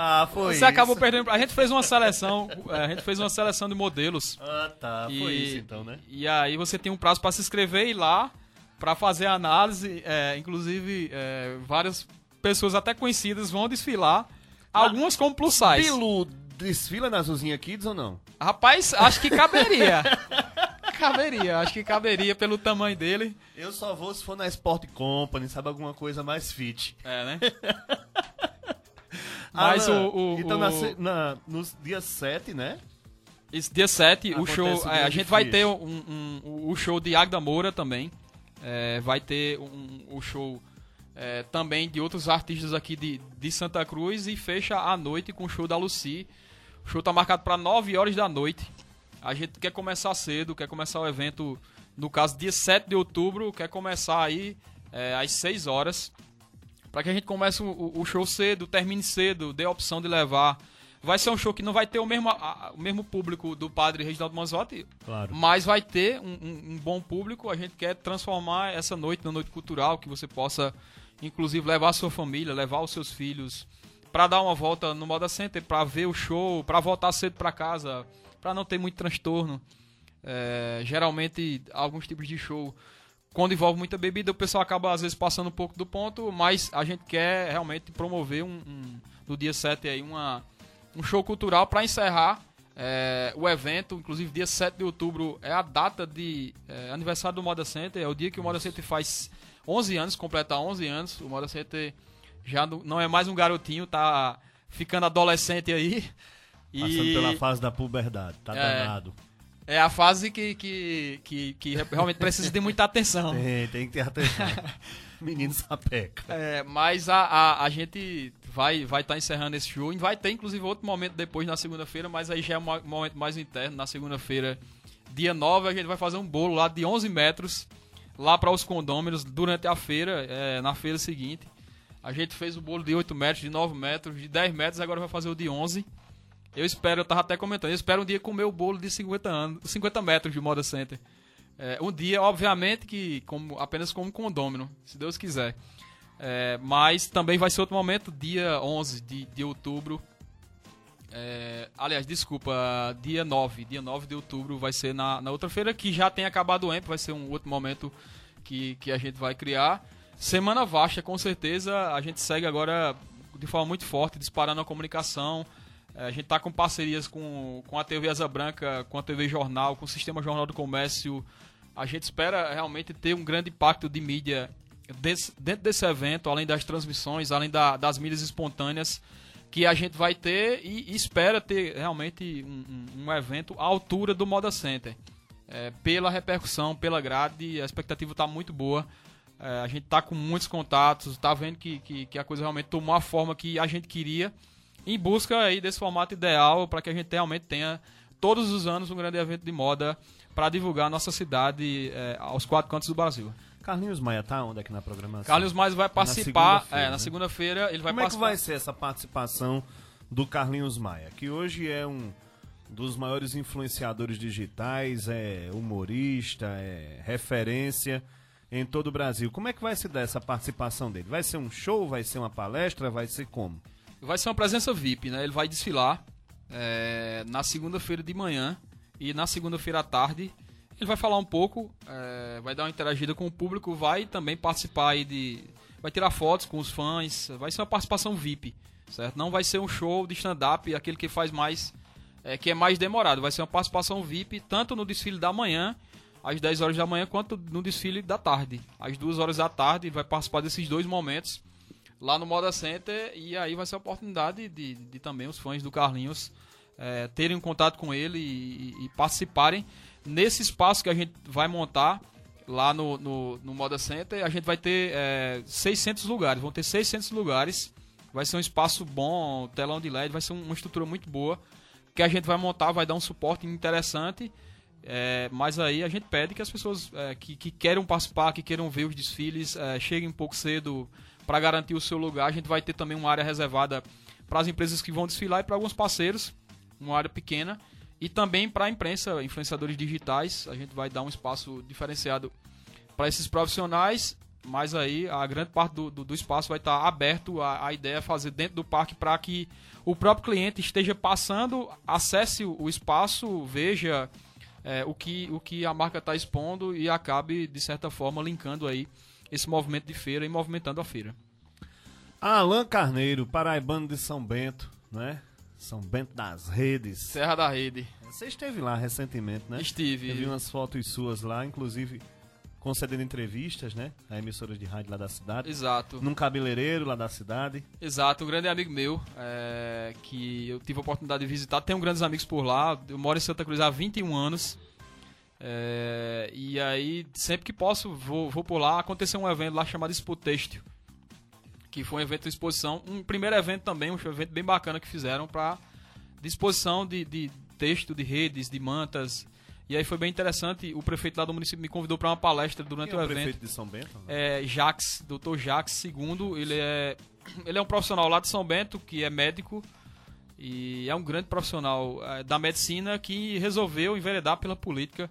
Ah, foi Você acabou isso. perdendo. A gente fez uma seleção, é, a gente fez uma seleção de modelos. Ah, tá. Foi E- isso então, né? E aí você tem um prazo para se inscrever e ir lá para fazer a análise. é, inclusive, é, várias pessoas até conhecidas vão desfilar. Algumas como plus size. Bilu desfila na Zuzinha Kids ou não? Rapaz, acho que caberia. caberia, acho que caberia pelo tamanho dele. Eu só vou se for na Sport Company, sabe? Alguma coisa mais fit. É, né? Mas Alan, o- o- Então, o- na na, nos dias 7, né? Esse dia 7, o show. é, a gente vai ter um, um- o show de Agda Moura também. É, vai ter um, o show é, também de outros artistas aqui de, de Santa Cruz e fecha a noite com o show da Lucy. O show tá marcado para 9 horas da noite. A gente quer começar cedo, quer começar o evento, no caso, dia 7 de outubro, quer começar aí é, às 6 horas. Para que a gente comece o, o show cedo, termine cedo, dê a opção de levar. Vai ser um show que não vai ter o mesmo, a- o mesmo público do padre Reginaldo Manzotti, Claro. mas vai ter um, um- um bom público. A gente quer transformar essa noite na noite cultural, que você possa, inclusive, levar a sua família, levar os seus filhos para dar uma volta no Moda Center, para ver o show, para voltar cedo para casa, para não ter muito transtorno. É, geralmente, alguns tipos de show, quando envolve muita bebida, o pessoal acaba às vezes passando um pouco do ponto, mas a gente quer realmente promover um, um- no dia 7 aí uma, um show cultural para encerrar é, o evento. Inclusive, dia 7 de outubro é a data de é, aniversário do Moda Center, é o dia que o Moda Center faz 11 anos, completa 11 anos. O Moda Center já não é mais um garotinho, tá ficando adolescente aí. Passando E- pela fase da puberdade. Tá É. danado. é a fase que, que, que, que realmente precisa de muita atenção. Tem, tem que ter atenção. Menino sapeca. É, mas a, a, a gente vai vai estar encerrando esse show. E vai ter, inclusive, outro momento depois na segunda-feira, mas aí já é um mo- momento mais interno. Na segunda-feira, dia 9, a gente vai fazer um bolo lá de 11 metros, lá para os condôminos, durante a feira, é, na feira seguinte. A gente fez o bolo de 8 metros, de 9 metros, de 10 metros, agora vai fazer o de 11. Eu espero, eu tava até comentando, eu espero um dia comer o bolo de 50, anos, 50 metros de Moda Center. É, um dia, obviamente, que como, apenas como condômino, se Deus quiser. É, mas também vai ser outro momento, dia 11 de, de outubro. É, aliás, desculpa, dia 9. Dia 9 de outubro vai ser na, na outra feira, que já tem acabado o EMP, vai ser um outro momento que, que a gente vai criar. Semana vasta, com certeza. A gente segue agora de forma muito forte, disparando a comunicação. É, A gente está com parcerias com, com a TV Asa Branca, com a TV Jornal, com o Sistema Jornal do Comércio. A gente espera realmente ter um grande impacto de mídia desse- dentro desse evento, além das transmissões, além da- das mídias espontâneas que a gente vai ter e, espera ter realmente um, um- um evento à altura do Moda Center. É, pela repercussão, pela grade, a expectativa está muito boa. É, a gente está com muitos contatos, está vendo que, que, que a coisa realmente tomou a forma que a gente queria, em busca aí desse formato ideal para que a gente realmente tenha todos os anos um grande evento de moda para divulgar a nossa cidade é, aos quatro cantos do Brasil. Carlinhos Maia tá onde aqui na programação? Carlos Mais vai participar, segunda-feira, é, né? na segunda-feira ele vai Como é que participar. vai ser essa participação do Carlinhos Maia? Que hoje é um dos maiores influenciadores digitais, é humorista, é referência em todo o Brasil. Como é que vai se dar essa participação dele? Vai ser um show? Vai ser uma palestra? Vai ser como? Vai ser uma presença VIP, né? Ele vai desfilar é, na segunda-feira de manhã e na segunda-feira à tarde. Ele vai falar um pouco, é, vai dar uma interagida com o público, vai também participar aí de. Vai tirar fotos com os fãs, vai ser uma participação VIP, certo? Não vai ser um show de stand-up, aquele que faz mais. é, que é mais demorado. Vai ser uma participação VIP, tanto no desfile da manhã, às 10 horas da manhã, quanto no desfile da tarde. Às 2 horas da tarde, vai participar desses dois momentos lá no Moda Center e aí vai ser a oportunidade de, de, também os fãs do Carlinhos é, terem um contato com ele e, e, participarem nesse espaço que a gente vai montar lá no, no, no Moda Center. A gente vai ter é, 600 lugares, vão ter 600 lugares. Vai ser um espaço bom, telão de LED, vai ser uma estrutura muito boa que a gente vai montar, vai dar um suporte interessante. É, mas aí a gente pede que as pessoas é, que, que queiram participar, que queiram ver os desfiles, é, cheguem um pouco cedo para garantir o seu lugar. A gente vai ter também uma área reservada para as empresas que vão desfilar e para alguns parceiros, uma área pequena. E também para a imprensa, influenciadores digitais, a gente vai dar um espaço diferenciado para esses profissionais. Mas aí a grande parte do, do, do espaço vai estar tá aberto. A, a ideia é fazer dentro do parque para que o próprio cliente esteja passando, acesse o espaço, veja é, o, que, o que a marca está expondo e acabe, de certa forma, linkando aí esse movimento de feira e movimentando a feira. Alan Carneiro, paraibano de São Bento, né? São Bento das Redes. Serra da Rede. Você esteve lá recentemente, né? Estive. Eu vi umas fotos suas lá, inclusive concedendo entrevistas, né? A emissoras de rádio lá da cidade. Exato. Num cabeleireiro lá da cidade. Exato, um grande amigo meu, é, que eu tive a oportunidade de visitar. Tenho grandes amigos por lá. Eu moro em Santa Cruz há 21 anos. É, e aí, sempre que posso, vou, vou por lá. Aconteceu um evento lá chamado Expo Têxtil, que foi um evento de exposição. Um primeiro evento também, um evento bem bacana que fizeram para disposição de, de texto, de redes, de mantas. E aí foi bem interessante. O prefeito lá do município me convidou para uma palestra durante Quem o é o evento. prefeito de São Bento? né? É Jax, Dr. Jax II. Ele é, ele é um profissional lá de São Bento, que é médico. E é um grande profissional é, da medicina que resolveu enveredar pela política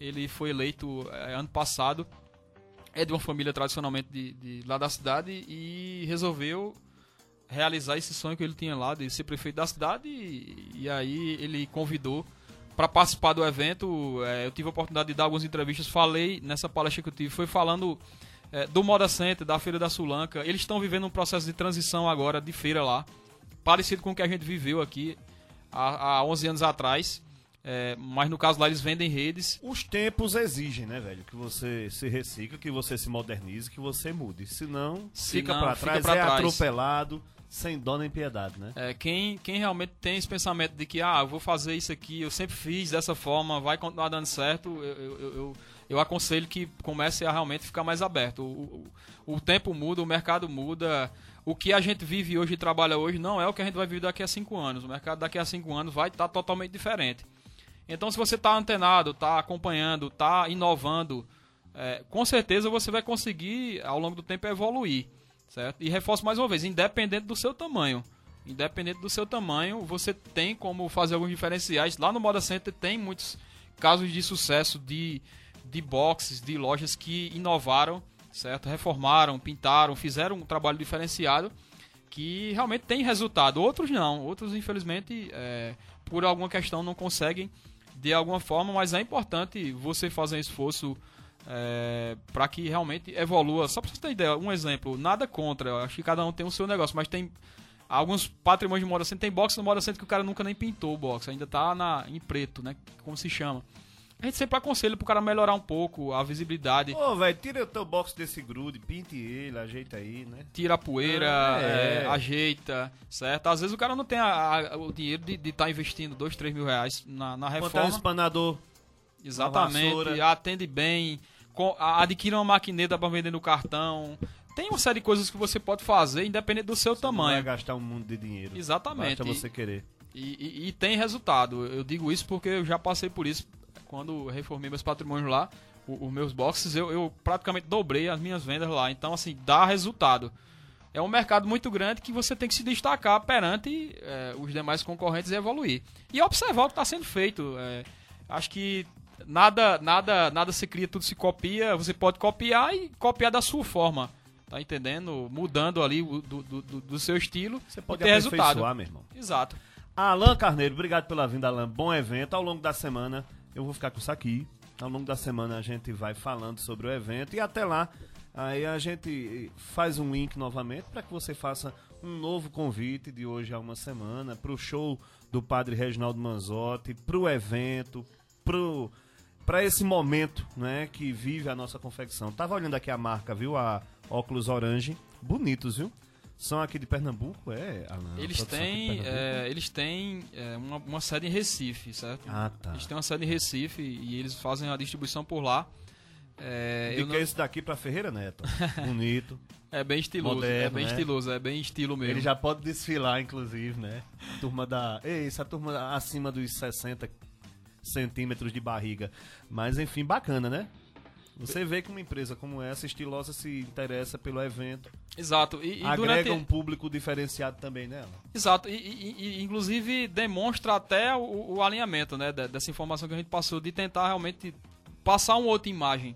ele foi eleito é, ano passado. É de uma família tradicionalmente de, de, lá da cidade e resolveu realizar esse sonho que ele tinha lá de ser prefeito da cidade. E, e aí ele convidou para participar do evento. É, eu tive a oportunidade de dar algumas entrevistas. Falei nessa palestra que eu tive, foi falando é, do Moda Center, da Feira da Sulanca. Eles estão vivendo um processo de transição agora de feira lá, parecido com o que a gente viveu aqui há, há 11 anos atrás. É, mas no caso lá eles vendem redes. Os tempos exigem, né, velho? Que você se recicla, que você se modernize, que você mude. Senão, fica Senão, pra fica trás, pra é trás. atropelado, sem dó nem piedade, né? É, quem, quem realmente tem esse pensamento de que, ah, eu vou fazer isso aqui, eu sempre fiz dessa forma, vai continuar dando certo, eu, eu, eu, eu, eu aconselho que comece a realmente ficar mais aberto. O, o, o tempo muda, o mercado muda. O que a gente vive hoje e trabalha hoje não é o que a gente vai viver daqui a cinco anos. O mercado daqui a cinco anos vai estar totalmente diferente. Então, se você está antenado, está acompanhando, está inovando, é, com certeza você vai conseguir, ao longo do tempo, evoluir. Certo? E reforço mais uma vez, independente do seu tamanho. Independente do seu tamanho, você tem como fazer alguns diferenciais. Lá no Moda Center tem muitos casos de sucesso de, de boxes, de lojas que inovaram, certo? Reformaram, pintaram, fizeram um trabalho diferenciado que realmente tem resultado. Outros não, outros infelizmente é, por alguma questão não conseguem de alguma forma, mas é importante você fazer um esforço é, para que realmente evolua. Só para você ter ideia, um exemplo, nada contra, acho que cada um tem o seu negócio, mas tem alguns patrimônios de moda center, tem box no moda center que o cara nunca nem pintou o box, ainda tá na, em preto, né, como se chama. A gente sempre aconselha pro cara melhorar um pouco a visibilidade. Ô, velho, tira o teu box desse grude, pinte ele, ajeita aí, né? tira a poeira, Ah, é. é, ajeita, certo? Às vezes o cara não tem a- a- o dinheiro de estar investindo 2, 3 mil reais na, na é um reforma. espanador? Exatamente, atende bem, co- a- adquira uma maquineta para vender no cartão. Tem uma série de coisas que você pode fazer, independente do seu Não vai tamanho. gastar um mundo de dinheiro. Exatamente. Basta você querer. E, e- e tem resultado. Eu digo isso porque eu já passei por isso. Quando eu reformei meus patrimônios lá, os meus boxes, eu, eu praticamente dobrei as minhas vendas lá. Então, assim, dá resultado. É um mercado muito grande que você tem que se destacar perante é, os demais concorrentes e evoluir. E observar o que está sendo feito. É, acho que nada, nada, nada se cria, tudo se copia. Você pode copiar e copiar da sua forma. Tá entendendo? Mudando ali do, do, do- do seu estilo. Você pode ter resultado. meu irmão. Exato. Alan Carneiro, obrigado pela vinda, Alan. Bom evento. Ao longo da semana, eu vou ficar com isso aqui. Ao longo da semana a gente vai falando sobre o evento e até lá, aí a gente faz um link novamente para que você faça um novo convite de hoje a uma semana para o show do Padre Reginaldo Manzotti, para o evento, para para esse momento, né, que vive a nossa confecção. Tava olhando aqui a marca, viu? A óculos orange, bonitos, viu? São aqui de Pernambuco, é? Alan, eles, têm, é, eles têm é, uma, uma, sede em Recife, certo? Ah, tá. Eles têm uma sede em Recife e eles fazem a distribuição por lá. É, e que não... é esse daqui para Ferreira Neto. Bonito. É bem estiloso, é moderno, é bem né? estiloso, é bem estilo mesmo. Ele já pode desfilar, inclusive, né? Turma da. Ei, essa turma acima dos 60 centímetros de barriga. Mas enfim, bacana, né? Você vê que uma empresa como essa, estilosa, se interessa pelo evento. Exato. E, e agrega durante... um público diferenciado também nela. Exato. E, e, e inclusive demonstra até o, o, alinhamento né, dessa informação que a gente passou, de tentar realmente passar uma outra imagem.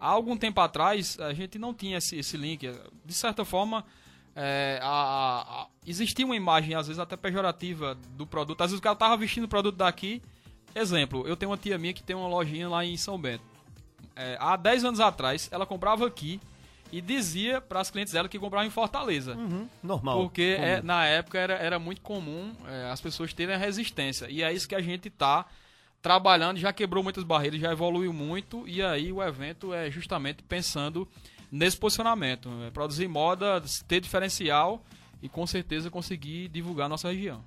Há algum tempo atrás, a gente não tinha esse, esse link. De certa forma, é, a, a, existia uma imagem, às vezes até pejorativa, do produto. Às vezes o cara tava vestindo o produto daqui. Exemplo, eu tenho uma tia minha que tem uma lojinha lá em São Bento é, há 10 anos atrás, ela comprava aqui e dizia para as clientes dela que comprava em Fortaleza. Uhum, normal. Porque é, na época era, era muito comum é, as pessoas terem a resistência. E é isso que a gente está trabalhando, já quebrou muitas barreiras, já evoluiu muito. E aí o evento é justamente pensando nesse posicionamento. É produzir moda, ter diferencial e com certeza conseguir divulgar a nossa região.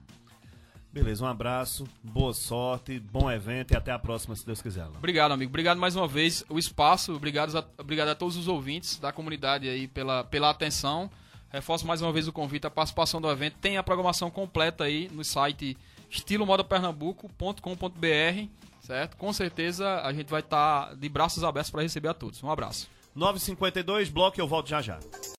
Beleza, um abraço, boa sorte, bom evento e até a próxima, se Deus quiser. Obrigado, amigo. Obrigado mais uma vez o espaço, obrigado a, obrigado a todos os ouvintes da comunidade aí pela, pela atenção. Reforço mais uma vez o convite, a participação do evento. Tem a programação completa aí no site estilomodapernambuco.com.br, certo? Com certeza a gente vai estar tá de braços abertos para receber a todos. Um abraço. 952 bloco, eu volto já já.